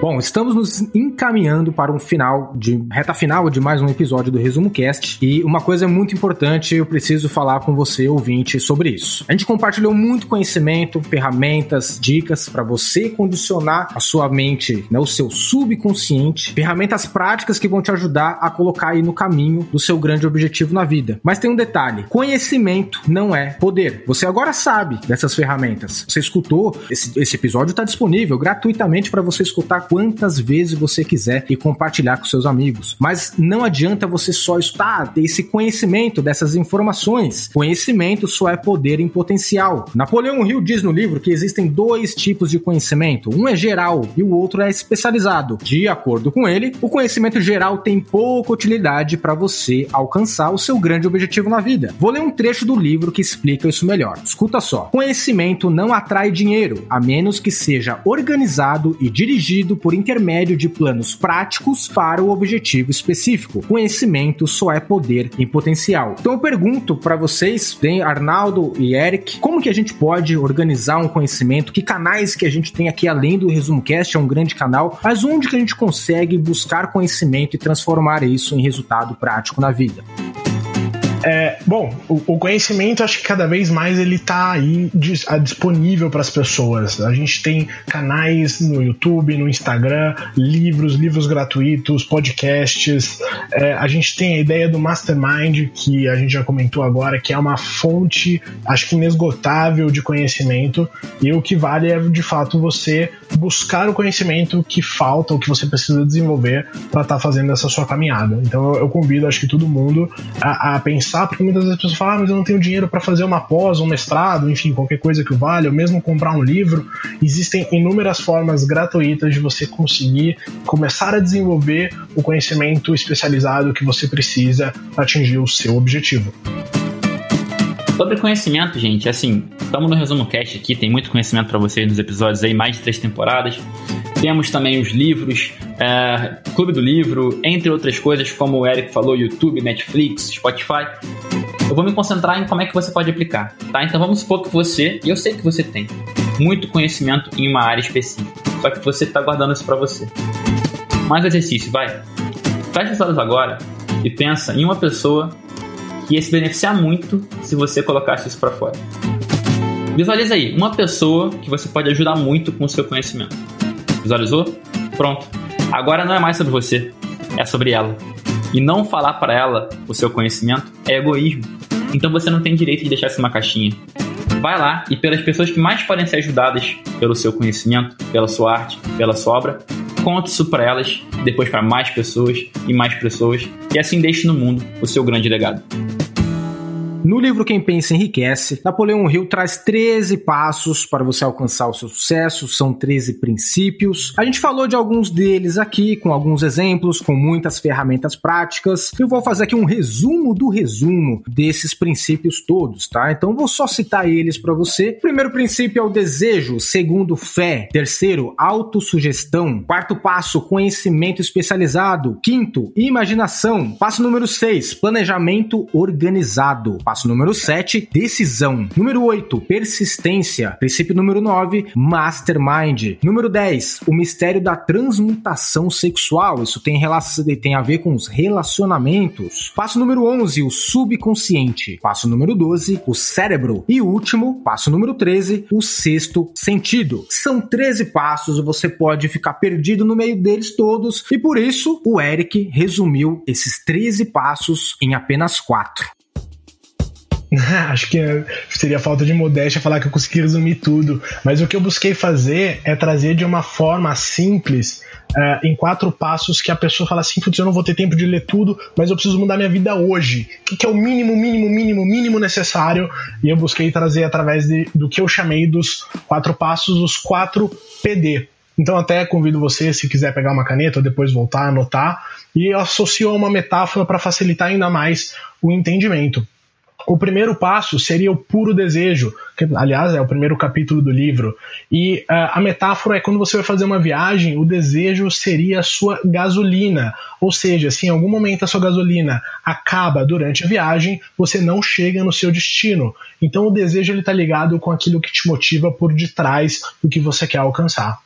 Bom, estamos nos encaminhando para um final de reta final de mais um episódio do Resumo Cast e uma coisa muito importante eu preciso falar com você ouvinte sobre isso. A gente compartilhou muito conhecimento, ferramentas, dicas para você condicionar a sua mente, né, o seu subconsciente, ferramentas práticas que vão te ajudar a colocar aí no caminho do seu grande objetivo na vida. Mas tem um detalhe: conhecimento não é poder. Você agora sabe dessas ferramentas. Você escutou esse, esse episódio está disponível gratuitamente para você escutar quantas vezes você quiser e compartilhar com seus amigos. Mas não adianta você só estar esse conhecimento dessas informações. Conhecimento só é poder em potencial. Napoleão Hill diz no livro que existem dois tipos de conhecimento. Um é geral e o outro é especializado. De acordo com ele, o conhecimento geral tem pouca utilidade para você alcançar o seu grande objetivo na vida. Vou ler um trecho do livro que explica isso melhor. Escuta só. Conhecimento não atrai dinheiro, a menos que seja organizado e dirigido por intermédio de planos práticos para o objetivo específico. Conhecimento só é poder em potencial. Então eu pergunto para vocês, tem Arnaldo e Eric, como que a gente pode organizar um conhecimento? Que canais que a gente tem aqui além do Resumo Cast, é um grande canal, mas onde que a gente consegue buscar conhecimento e transformar isso em resultado prático na vida? É, bom, o, o, conhecimento acho que cada vez mais ele tá aí disponível para as pessoas. A gente tem canais no YouTube, no Instagram, livros, livros gratuitos, podcasts. É, a gente tem a ideia do Mastermind, que a gente já comentou agora, que é uma fonte, acho que inesgotável de conhecimento. E o que vale é, de fato, você buscar o conhecimento que falta, o que você precisa desenvolver para estar tá fazendo essa sua caminhada. Então eu, eu convido, acho que todo mundo a, a pensar pensar, porque muitas vezes as pessoas falam, ah, mas eu não tenho dinheiro para fazer uma pós, um mestrado, enfim, qualquer coisa que vale, ou mesmo comprar um livro. Existem inúmeras formas gratuitas de você conseguir começar a desenvolver o conhecimento especializado que você precisa para atingir o seu objetivo. Sobre conhecimento, gente, assim, estamos no resumo cast aqui, tem muito conhecimento para vocês nos episódios aí, mais de três temporadas. Temos também os livros, é, Clube do Livro, entre outras coisas, como o Eric falou, YouTube, Netflix, Spotify. Eu vou me concentrar em como é que você pode aplicar, tá? Então vamos supor que você, e eu sei que você tem, muito conhecimento em uma área específica, só que você está guardando isso para você. Mais exercício, vai. Fecha os olhos agora e pensa em uma pessoa ia se beneficiar muito se você colocasse isso para fora. Visualiza aí, uma pessoa que você pode ajudar muito com o seu conhecimento. Visualizou? Pronto. Agora não é mais sobre você, é sobre ela. E não falar para ela o seu conhecimento é egoísmo. Então você não tem direito de deixar isso numa caixinha. Vai lá e pelas pessoas que mais podem ser ajudadas pelo seu conhecimento, pela sua arte, pela sua obra, conte isso para elas, depois para mais pessoas e mais pessoas, e assim deixe no mundo o seu grande legado. No livro Quem Pensa Enriquece, Napoleão Hill traz 13 passos para você alcançar o seu sucesso, são 13 princípios. A gente falou de alguns deles aqui, com alguns exemplos, com muitas ferramentas práticas. Eu vou fazer aqui um resumo do resumo desses princípios todos, tá? Então vou só citar eles para você. Primeiro princípio é o desejo, segundo, fé, terceiro, autossugestão, quarto passo, conhecimento especializado, quinto, imaginação, passo número 6, planejamento organizado. Passo número 7, decisão. Número 8, persistência. Princípio número 9, mastermind. Número 10, o mistério da transmutação sexual. Isso tem, relação, tem a ver com os relacionamentos. Passo número 11, o subconsciente. Passo número 12, o cérebro. E último, passo número 13, o sexto sentido. São 13 passos, você pode ficar perdido no meio deles todos, e por isso o Eric resumiu esses 13 passos em apenas 4. Acho que seria falta de modéstia falar que eu consegui resumir tudo, mas o que eu busquei fazer é trazer de uma forma simples, uh, em quatro passos, que a pessoa fala assim: Putz, eu não vou ter tempo de ler tudo, mas eu preciso mudar minha vida hoje. O que, que é o mínimo, mínimo, mínimo, mínimo necessário? E eu busquei trazer através de, do que eu chamei dos quatro passos, os quatro PD. Então, até convido você, se quiser pegar uma caneta ou depois voltar, anotar, e associou uma metáfora para facilitar ainda mais o entendimento. O primeiro passo seria o puro desejo, que aliás é o primeiro capítulo do livro. E uh, a metáfora é quando você vai fazer uma viagem, o desejo seria a sua gasolina. Ou seja, se em algum momento a sua gasolina acaba durante a viagem, você não chega no seu destino. Então o desejo está ligado com aquilo que te motiva por detrás do que você quer alcançar.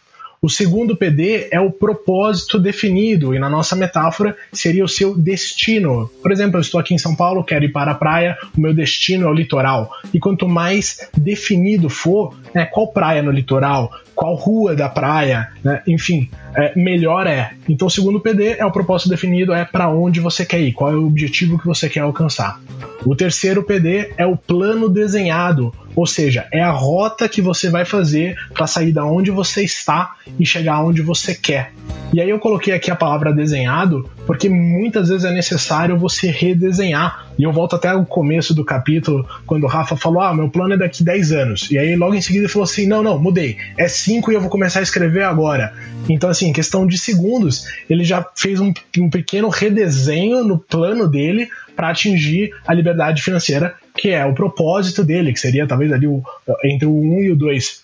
O segundo PD é o propósito definido, e na nossa metáfora seria o seu destino. Por exemplo, eu estou aqui em São Paulo, quero ir para a praia, o meu destino é o litoral. E quanto mais definido for, né, qual praia no litoral, qual rua da praia, né? enfim, é, melhor é. Então, o segundo PD é o propósito definido, é para onde você quer ir, qual é o objetivo que você quer alcançar. O terceiro PD é o plano desenhado, ou seja, é a rota que você vai fazer para sair da onde você está e chegar onde você quer. E aí eu coloquei aqui a palavra desenhado, porque muitas vezes é necessário você redesenhar. E eu volto até o começo do capítulo, quando o Rafa falou: Ah, meu plano é daqui 10 anos. E aí logo em seguida ele falou assim: Não, não, mudei. É 5 e eu vou começar a escrever agora. Então, assim, questão de segundos, ele já fez um, um pequeno redesenho no plano dele para atingir a liberdade financeira, que é o propósito dele, que seria talvez ali o, entre o 1 um e o 2.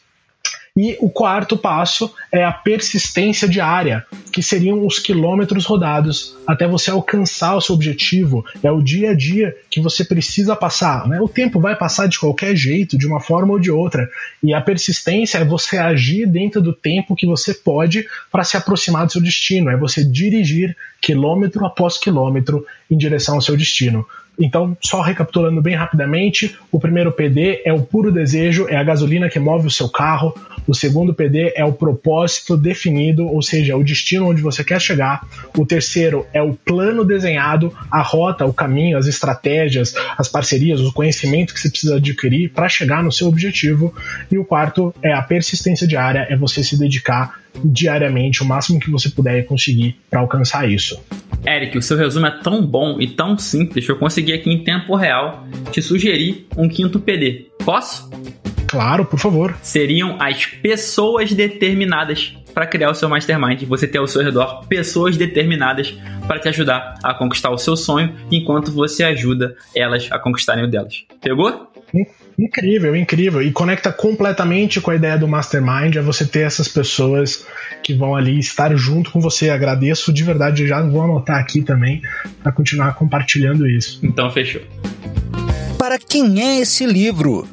E o quarto passo é a persistência diária, que seriam os quilômetros rodados até você alcançar o seu objetivo. É o dia a dia que você precisa passar. Né? O tempo vai passar de qualquer jeito, de uma forma ou de outra. E a persistência é você agir dentro do tempo que você pode para se aproximar do seu destino. É você dirigir quilômetro após quilômetro em direção ao seu destino. Então, só recapitulando bem rapidamente, o primeiro PD é o puro desejo, é a gasolina que move o seu carro. O segundo PD é o propósito definido, ou seja, o destino onde você quer chegar. O terceiro é o plano desenhado, a rota, o caminho, as estratégias, as parcerias, o conhecimento que você precisa adquirir para chegar no seu objetivo. E o quarto é a persistência diária, é você se dedicar diariamente o máximo que você puder conseguir para alcançar isso. Eric, o seu resumo é tão bom e tão simples que eu consegui aqui em tempo real te sugerir um quinto PD. Posso? Claro, por favor. Seriam as pessoas determinadas para criar o seu mastermind. Você ter ao seu redor pessoas determinadas para te ajudar a conquistar o seu sonho, enquanto você ajuda elas a conquistarem o delas. Pegou? Incrível, incrível. E conecta completamente com a ideia do mastermind, é você ter essas pessoas que vão ali estar junto com você. Agradeço de verdade, já vou anotar aqui também para continuar compartilhando isso. Então fechou. Para quem é esse livro?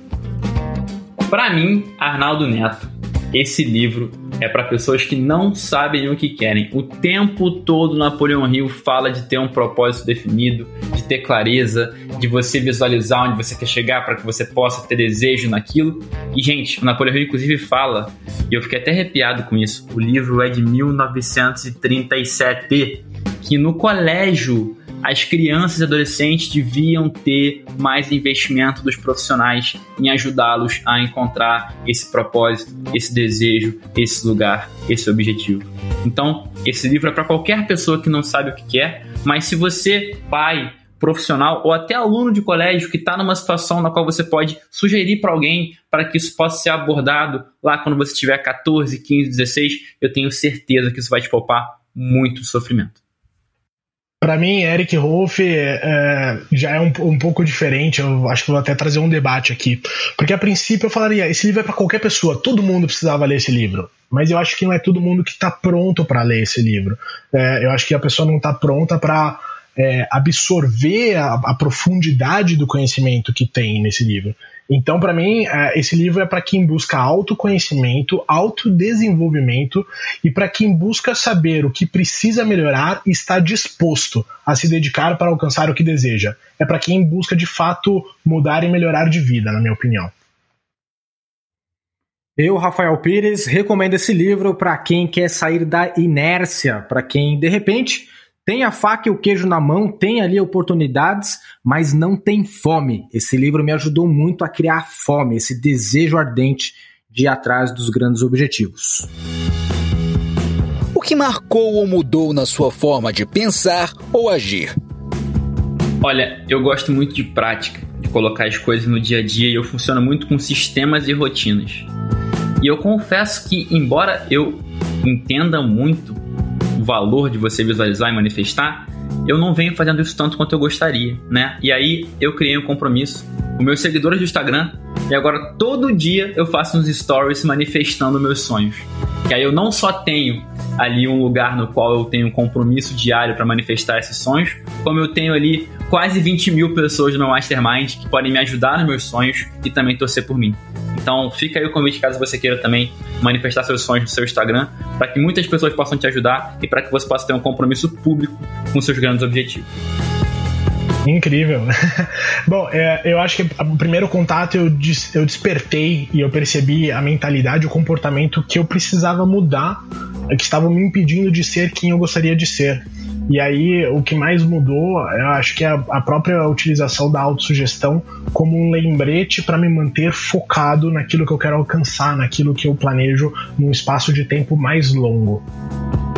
Para mim, Arnaldo Neto, esse livro é para pessoas que não sabem o que querem. O tempo todo Napoleão Hill fala de ter um propósito definido, de ter clareza, de você visualizar onde você quer chegar para que você possa ter desejo naquilo. E gente, o Napoleão Hill inclusive fala, e eu fiquei até arrepiado com isso. O livro é de 1937, que no colégio as crianças e adolescentes deviam ter mais investimento dos profissionais em ajudá-los a encontrar esse propósito, esse desejo, esse lugar, esse objetivo. Então, esse livro é para qualquer pessoa que não sabe o que quer, mas se você, pai, profissional ou até aluno de colégio que está numa situação na qual você pode sugerir para alguém para que isso possa ser abordado lá quando você tiver 14, 15, 16, eu tenho certeza que isso vai te poupar muito sofrimento. Para mim, Eric Rolf é, já é um, um, pouco diferente. Eu acho que vou até trazer um debate aqui. Porque a princípio eu falaria: esse livro é para qualquer pessoa, todo mundo precisava ler esse livro. Mas eu acho que não é todo mundo que está pronto para ler esse livro. É, eu acho que a pessoa não está pronta para é, absorver a, a profundidade do conhecimento que tem nesse livro. Então, para mim, é, esse livro é para quem busca autoconhecimento, autodesenvolvimento e para quem busca saber o que precisa melhorar e está disposto a se dedicar para alcançar o que deseja. É para quem busca de fato mudar e melhorar de vida, na minha opinião. Eu, Rafael Pires, recomendo esse livro para quem quer sair da inércia, para quem de repente tem a faca e o queijo na mão, tem ali oportunidades, mas não tem fome. Esse livro me ajudou muito a criar fome, esse desejo ardente de ir atrás dos grandes objetivos. O que marcou ou mudou na sua forma de pensar ou agir? Olha, eu gosto muito de prática, de colocar as coisas no dia a dia e eu funciono muito com sistemas e rotinas. E eu confesso que, embora eu entenda muito valor de você visualizar e manifestar, eu não venho fazendo isso tanto quanto eu gostaria, né? E aí eu criei um compromisso com meus seguidores do Instagram e agora todo dia eu faço uns stories manifestando meus sonhos. Que aí eu não só tenho ali um lugar no qual eu tenho um compromisso diário para manifestar esses sonhos, como eu tenho ali quase 20 mil pessoas no meu mastermind que podem me ajudar nos meus sonhos e também torcer por mim. Então fica aí o convite caso você queira também manifestar seus sonhos no seu Instagram, para que muitas pessoas possam te ajudar e para que você possa ter um compromisso público com seus grandes objetivos. Incrível. Bom, é, eu acho que o primeiro contato eu, des, eu despertei e eu percebi a mentalidade, o comportamento que eu precisava mudar, que estavam me impedindo de ser quem eu gostaria de ser. E aí, o que mais mudou, eu acho que é a, própria utilização da autossugestão como um lembrete para me manter focado naquilo que eu quero alcançar, naquilo que eu planejo num espaço de tempo mais longo.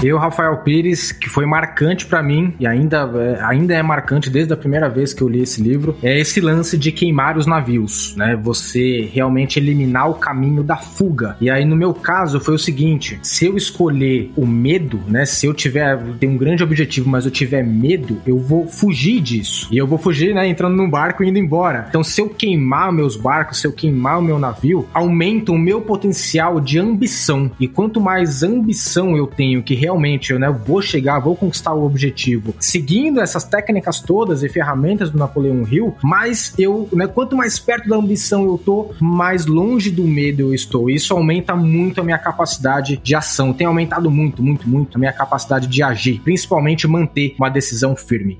Eu, Rafael Pires, que foi marcante para mim e ainda, é, ainda é marcante desde a primeira vez que eu li esse livro, é esse lance de queimar os navios, né? Você realmente eliminar o caminho da fuga. E aí, no meu caso, foi o seguinte: se eu escolher o medo, né? Se eu tiver tem um grande objetivo, mas eu tiver medo, eu vou fugir disso. E eu vou fugir, né? Entrando num barco e indo embora. Então, se eu queimar meus barcos, se eu queimar o meu navio, aumenta o meu potencial de ambição. E quanto mais ambição eu tenho que realmente realmente eu né, vou chegar, vou conquistar o objetivo, seguindo essas técnicas todas e ferramentas do Napoleão Hill, mais eu, né, quanto mais perto da ambição eu tô, mais longe do medo eu estou. Isso aumenta muito a minha capacidade de ação. Tem aumentado muito, muito, muito a minha capacidade de agir, principalmente manter uma decisão firme.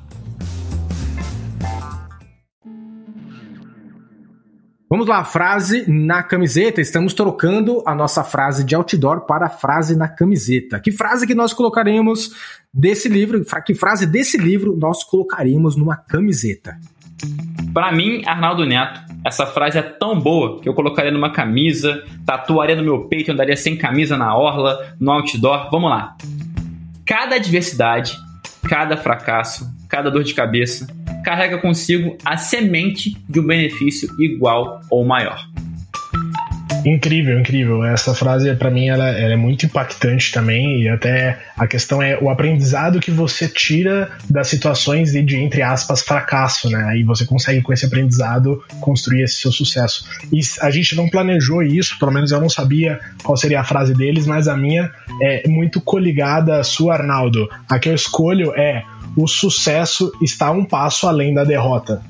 Vamos lá, frase na camiseta. Estamos trocando a nossa frase de outdoor para a frase na camiseta. Que frase que nós colocaremos desse livro? Que frase desse livro nós colocaremos numa camiseta? Para mim, Arnaldo Neto, essa frase é tão boa que eu colocaria numa camisa, tatuaria no meu peito, andaria sem camisa na orla, no outdoor. Vamos lá. Cada adversidade, cada fracasso, cada dor de cabeça carrega consigo a semente de um benefício igual ou maior. Incrível, incrível. Essa frase, para mim, ela, ela, é muito impactante também. E até a questão é o aprendizado que você tira das situações de, de, entre aspas, fracasso, né? Aí você consegue, com esse aprendizado, construir esse seu sucesso. E a gente não planejou isso, pelo menos eu não sabia qual seria a frase deles, mas a minha é muito coligada à sua, Arnaldo. A que eu escolho é o sucesso está um passo além da derrota.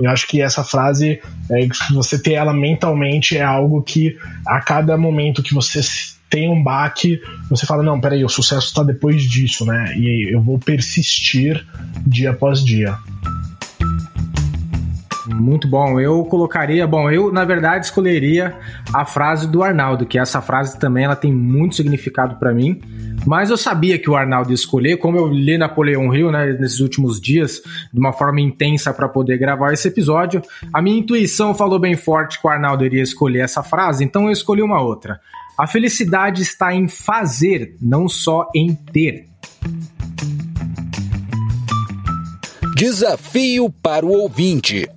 Eu acho que essa frase, é, você ter ela mentalmente é algo que a cada momento que você tem um baque, você fala, não, peraí, o sucesso está depois disso, né? E eu vou persistir dia após dia. Muito bom. Eu colocaria, bom, eu na verdade escolheria a frase do Arnaldo, que essa frase também ela tem muito significado para mim. Mas eu sabia que o Arnaldo ia escolher, como eu li Napoleão Hill, né, nesses últimos dias, de uma forma intensa para poder gravar esse episódio, a minha intuição falou bem forte que o Arnaldo iria escolher essa frase, então eu escolhi uma outra. A felicidade está em fazer, não só em ter. Desafio para o ouvinte.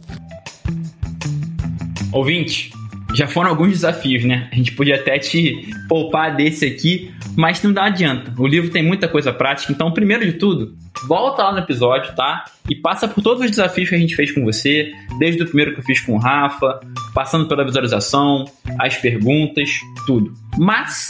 Ouvinte, já foram alguns desafios, né? A gente podia até te poupar desse aqui, mas não dá adianta. O livro tem muita coisa prática, então, primeiro de tudo, volta lá no episódio, tá? E passa por todos os desafios que a gente fez com você, desde o primeiro que eu fiz com o Rafa, passando pela visualização, as perguntas, tudo. Mas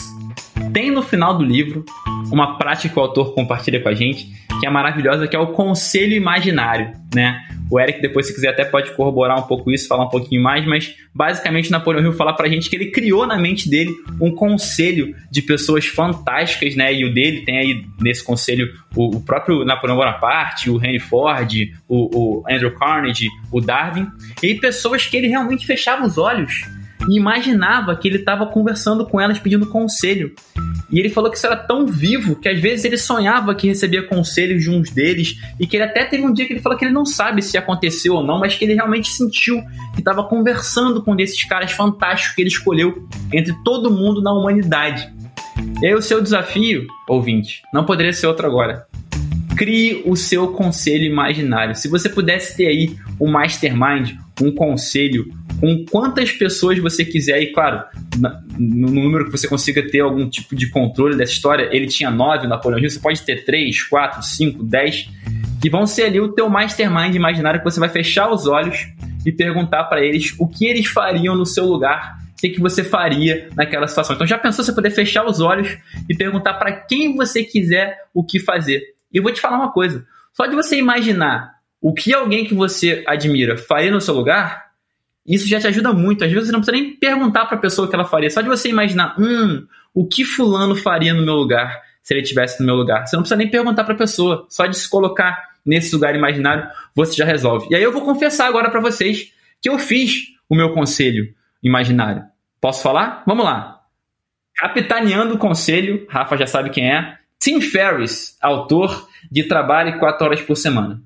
tem no final do livro uma prática que o autor compartilha com a gente, que é maravilhosa, que é o conselho imaginário, né? O Eric, depois, se quiser, até pode corroborar um pouco isso, falar um pouquinho mais, mas basicamente Napoleão Hill fala pra gente que ele criou na mente dele um conselho de pessoas fantásticas, né? E o dele tem aí nesse conselho o, o próprio Napoleão Bonaparte, o Henry Ford, o, o Andrew Carnegie, o Darwin, e pessoas que ele realmente fechava os olhos e imaginava que ele estava conversando com elas pedindo conselho. E ele falou que isso era tão vivo que às vezes ele sonhava que recebia conselhos de uns deles e que ele até teve um dia que ele falou que ele não sabe se aconteceu ou não, mas que ele realmente sentiu que estava conversando com um desses caras fantásticos que ele escolheu entre todo mundo na humanidade. E aí o seu desafio, ouvinte, não poderia ser outro agora. Crie o seu conselho imaginário. Se você pudesse ter aí um mastermind, um conselho, com quantas pessoas você quiser, e claro, no número que você consiga ter algum tipo de controle dessa história, ele tinha nove, Napoleão Hill, você pode ter três, quatro, cinco, dez. que vão ser ali o teu mastermind imaginário que você vai fechar os olhos e perguntar para eles o que eles fariam no seu lugar, o que, você faria naquela situação. Então já pensou você poder fechar os olhos e perguntar para quem você quiser o que fazer? E eu vou te falar uma coisa, só de você imaginar o que alguém que você admira faria no seu lugar, isso já te ajuda muito. Às vezes você não precisa nem perguntar para a pessoa o que ela faria, só de você imaginar, hum, o que fulano faria no meu lugar se ele estivesse no meu lugar. Você não precisa nem perguntar para a pessoa, só de se colocar nesse lugar imaginário, você já resolve. E aí eu vou confessar agora para vocês que eu fiz o meu conselho imaginário. Posso falar? Vamos lá. Capitaneando o conselho, Rafa já sabe quem é, Tim Ferriss, autor de Trabalhe 4 horas por semana.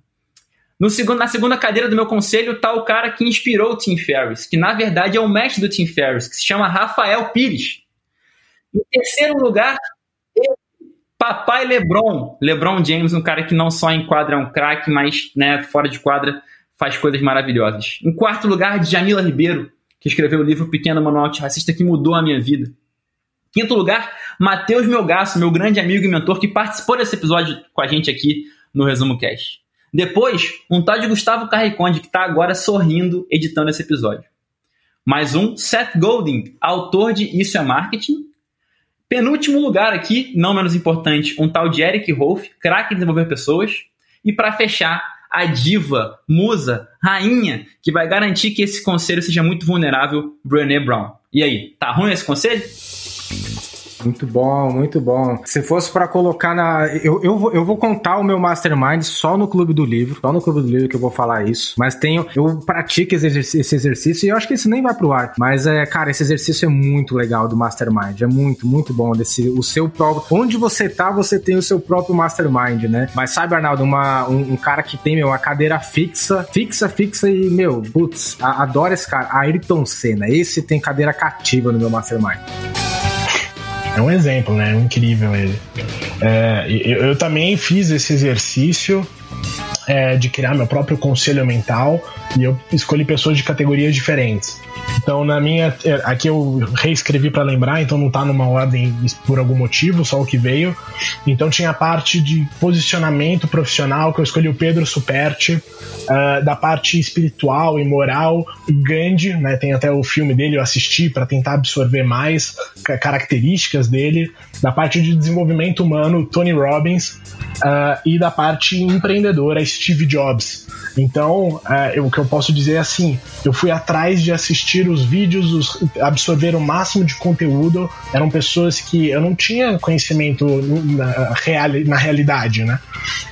No segundo, na segunda cadeira do meu conselho está o cara que inspirou o Tim Ferriss, que na verdade é o mestre do Tim Ferriss, que se chama Rafael Pires. Em terceiro lugar, Papai LeBron, LeBron James, um cara que não só em quadra é um craque, mas né, fora de quadra faz coisas maravilhosas. Em quarto lugar, Jamila Ribeiro, que escreveu o livro Pequeno Manual Antirracista que mudou a minha vida. Quinto lugar, Matheus Melgaço, meu grande amigo e mentor que participou desse episódio com a gente aqui no Resumo Cast. Depois, um tal de Gustavo Carriconde, que está agora sorrindo editando esse episódio. Mais um, Seth Godin, autor de Isso é Marketing, Penúltimo lugar aqui, não menos importante, um tal de Eric Rolf, craque em desenvolver pessoas. E para fechar, a diva, musa, rainha, que vai garantir que esse conselho seja muito vulnerável, Brené Brown. E aí, tá ruim esse conselho? Muito bom, muito bom. Se fosse para colocar na. Eu, eu, vou, eu vou contar o meu mastermind só no Clube do Livro. Só no Clube do Livro que eu vou falar isso. Mas tenho. Eu pratico esse exercício, esse exercício e eu acho que isso nem vai pro ar. Mas, é, cara, esse exercício é muito legal do mastermind. É muito, muito bom. Desse, o seu próprio. Onde você tá, você tem o seu próprio mastermind, né? Mas sabe, Arnaldo, uma, um, um cara que tem, meu, uma cadeira fixa, fixa, fixa e, meu, putz, adoro esse cara. Ayrton Senna. Esse tem cadeira cativa no meu mastermind. É um exemplo, né? É incrível ele. É, eu, eu, também fiz esse exercício é, de criar meu próprio conselho mental e eu escolhi pessoas de categorias diferentes. Então, na minha. É, aqui eu reescrevi para lembrar, então não tá numa ordem por algum motivo, só o que veio. Então tinha a parte de posicionamento profissional, que eu escolhi o Pedro Superti, uh, da parte espiritual e moral, Gandhi, né? Tem até o filme dele, eu assisti para tentar absorver mais características dele. Da parte de desenvolvimento humano, Tony Robbins. Uh, e da parte empreendedora, Steve Jobs. Então, eu, o que eu posso dizer é assim: eu fui atrás de assistir os vídeos, os, absorver o máximo de conteúdo. Eram pessoas que eu não tinha conhecimento na, na realidade, né?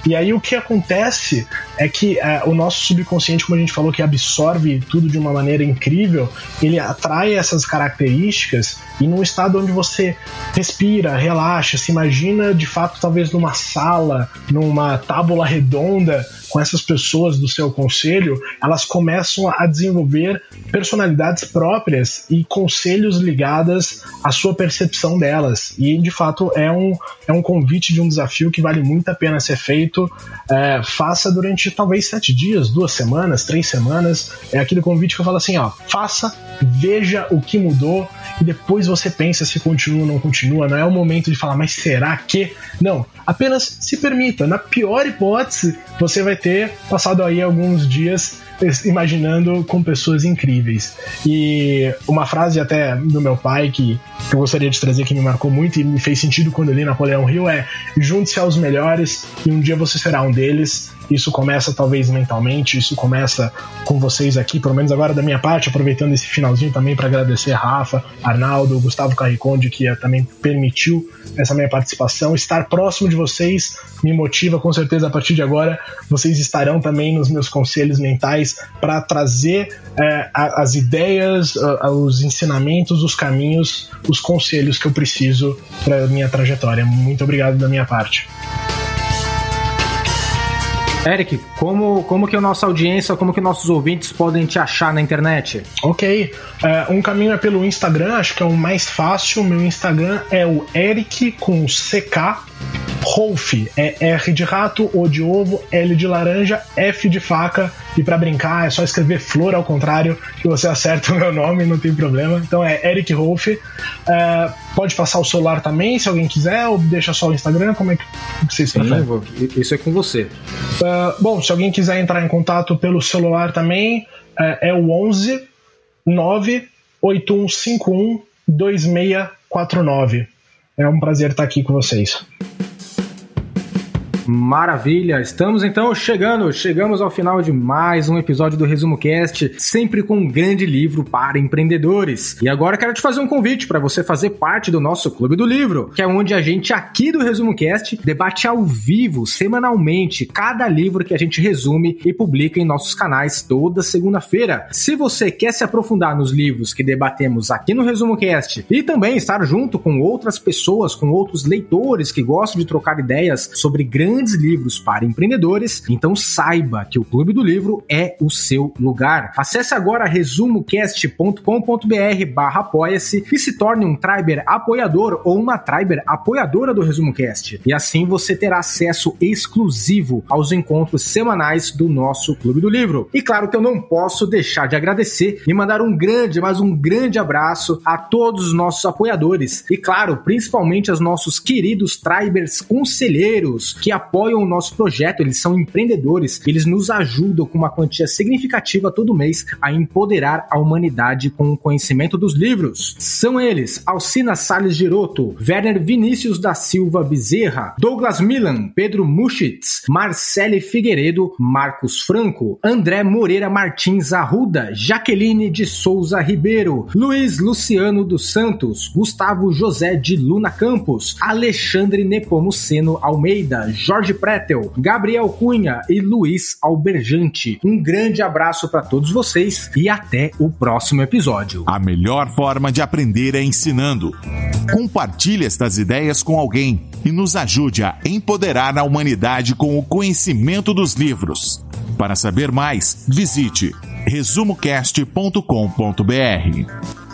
E aí o que acontece é que uh, o nosso subconsciente, como a gente falou, que absorve tudo de uma maneira incrível, ele atrai essas características e num estado onde você respira, relaxa, se imagina de fato talvez numa sala, numa tábula redonda com essas pessoas do seu conselho, elas começam a desenvolver personalidades próprias e conselhos ligadas à sua percepção delas. E de fato é um, é um convite de um desafio que vale muito a pena ser feito. É, faça durante talvez sete dias, duas semanas, três semanas. É aquele convite que eu falo assim: ó, faça, veja o que mudou e depois você pensa se continua ou não continua. Não é o momento de falar, mas será que? Não, apenas se permita. Na pior hipótese, você vai ter passado aí alguns dias imaginando com pessoas incríveis. E uma frase até do meu pai que eu gostaria de trazer que me marcou muito e me fez sentido quando eu li Napoleão Hill é: junte-se aos melhores e um dia você será um deles. Isso começa talvez mentalmente, isso começa com vocês aqui, pelo menos agora da minha parte, aproveitando esse finalzinho também para agradecer Rafa, Arnaldo, Gustavo Carriconde, que eh, também permitiu essa minha participação. Estar próximo de vocês me motiva, com certeza a partir de agora vocês estarão também nos meus conselhos mentais para trazer é, as ideias, os ensinamentos, os caminhos, os conselhos que eu preciso para minha trajetória. Muito obrigado da minha parte. Eric, como, como que a nossa audiência, como que nossos ouvintes podem te achar na internet? Ok, uh, um caminho é pelo Instagram, acho que é o mais fácil. Meu Instagram é o Eric com CK Rolf, é R de rato, O de ovo, L de laranja, F de faca, E para brincar é só escrever Flor ao contrário, que você acerta o meu nome, não tem problema. Então é Eric Rolf. É, pode passar o celular também, se alguém quiser, ou deixa só o Instagram, como é que vocês Sim, preferem? Isso é com você. Uh, bom, se alguém quiser entrar em contato pelo celular também, é, é o 11 98151 2649. É um prazer estar aqui com vocês. Maravilha, estamos então chegando, chegamos ao final de mais um episódio do Resumo Cast, sempre com um grande livro para empreendedores. E agora quero te fazer um convite para você fazer parte do nosso Clube do Livro, que é onde a gente aqui do Resumo Cast debate ao vivo, semanalmente, cada livro que a gente resume e publica em nossos canais toda segunda-feira. Se você quer se aprofundar nos livros que debatemos aqui no Resumo Cast e também estar junto com outras pessoas, com outros leitores que gostam de trocar ideias sobre grandes grandes livros para empreendedores, então saiba que o Clube do Livro é o seu lugar. Acesse agora resumocast.com.br barra apoia-se e se torne um Triber apoiador ou uma Triber apoiadora do ResumoCast. E assim você terá acesso exclusivo aos encontros semanais do nosso Clube do Livro. E claro que eu não posso deixar de agradecer e mandar um grande, mas um grande abraço a todos os nossos apoiadores. E claro, principalmente aos nossos queridos Tribers conselheiros que apoiam o nosso projeto, eles são empreendedores, eles nos ajudam com uma quantia significativa todo mês a empoderar a humanidade com o conhecimento dos livros. São eles Alcina Salles Giroto, Werner Vinícius da Silva Bezerra, Douglas Milan, Pedro Muschitz, Marcele Figueiredo, Marcos Franco, André Moreira Martins Arruda, Jaqueline de Souza Ribeiro, Luiz Luciano dos Santos, Gustavo José de Luna Campos, Alexandre Nepomuceno Almeida, Jorge Pretel, Gabriel Cunha e Luiz Alberjante. Um grande abraço para todos vocês e até o próximo episódio. A melhor forma de aprender é ensinando. Compartilhe estas ideias com alguém e nos ajude a empoderar a humanidade com o conhecimento dos livros. Para saber mais, visite resumocast.com.br.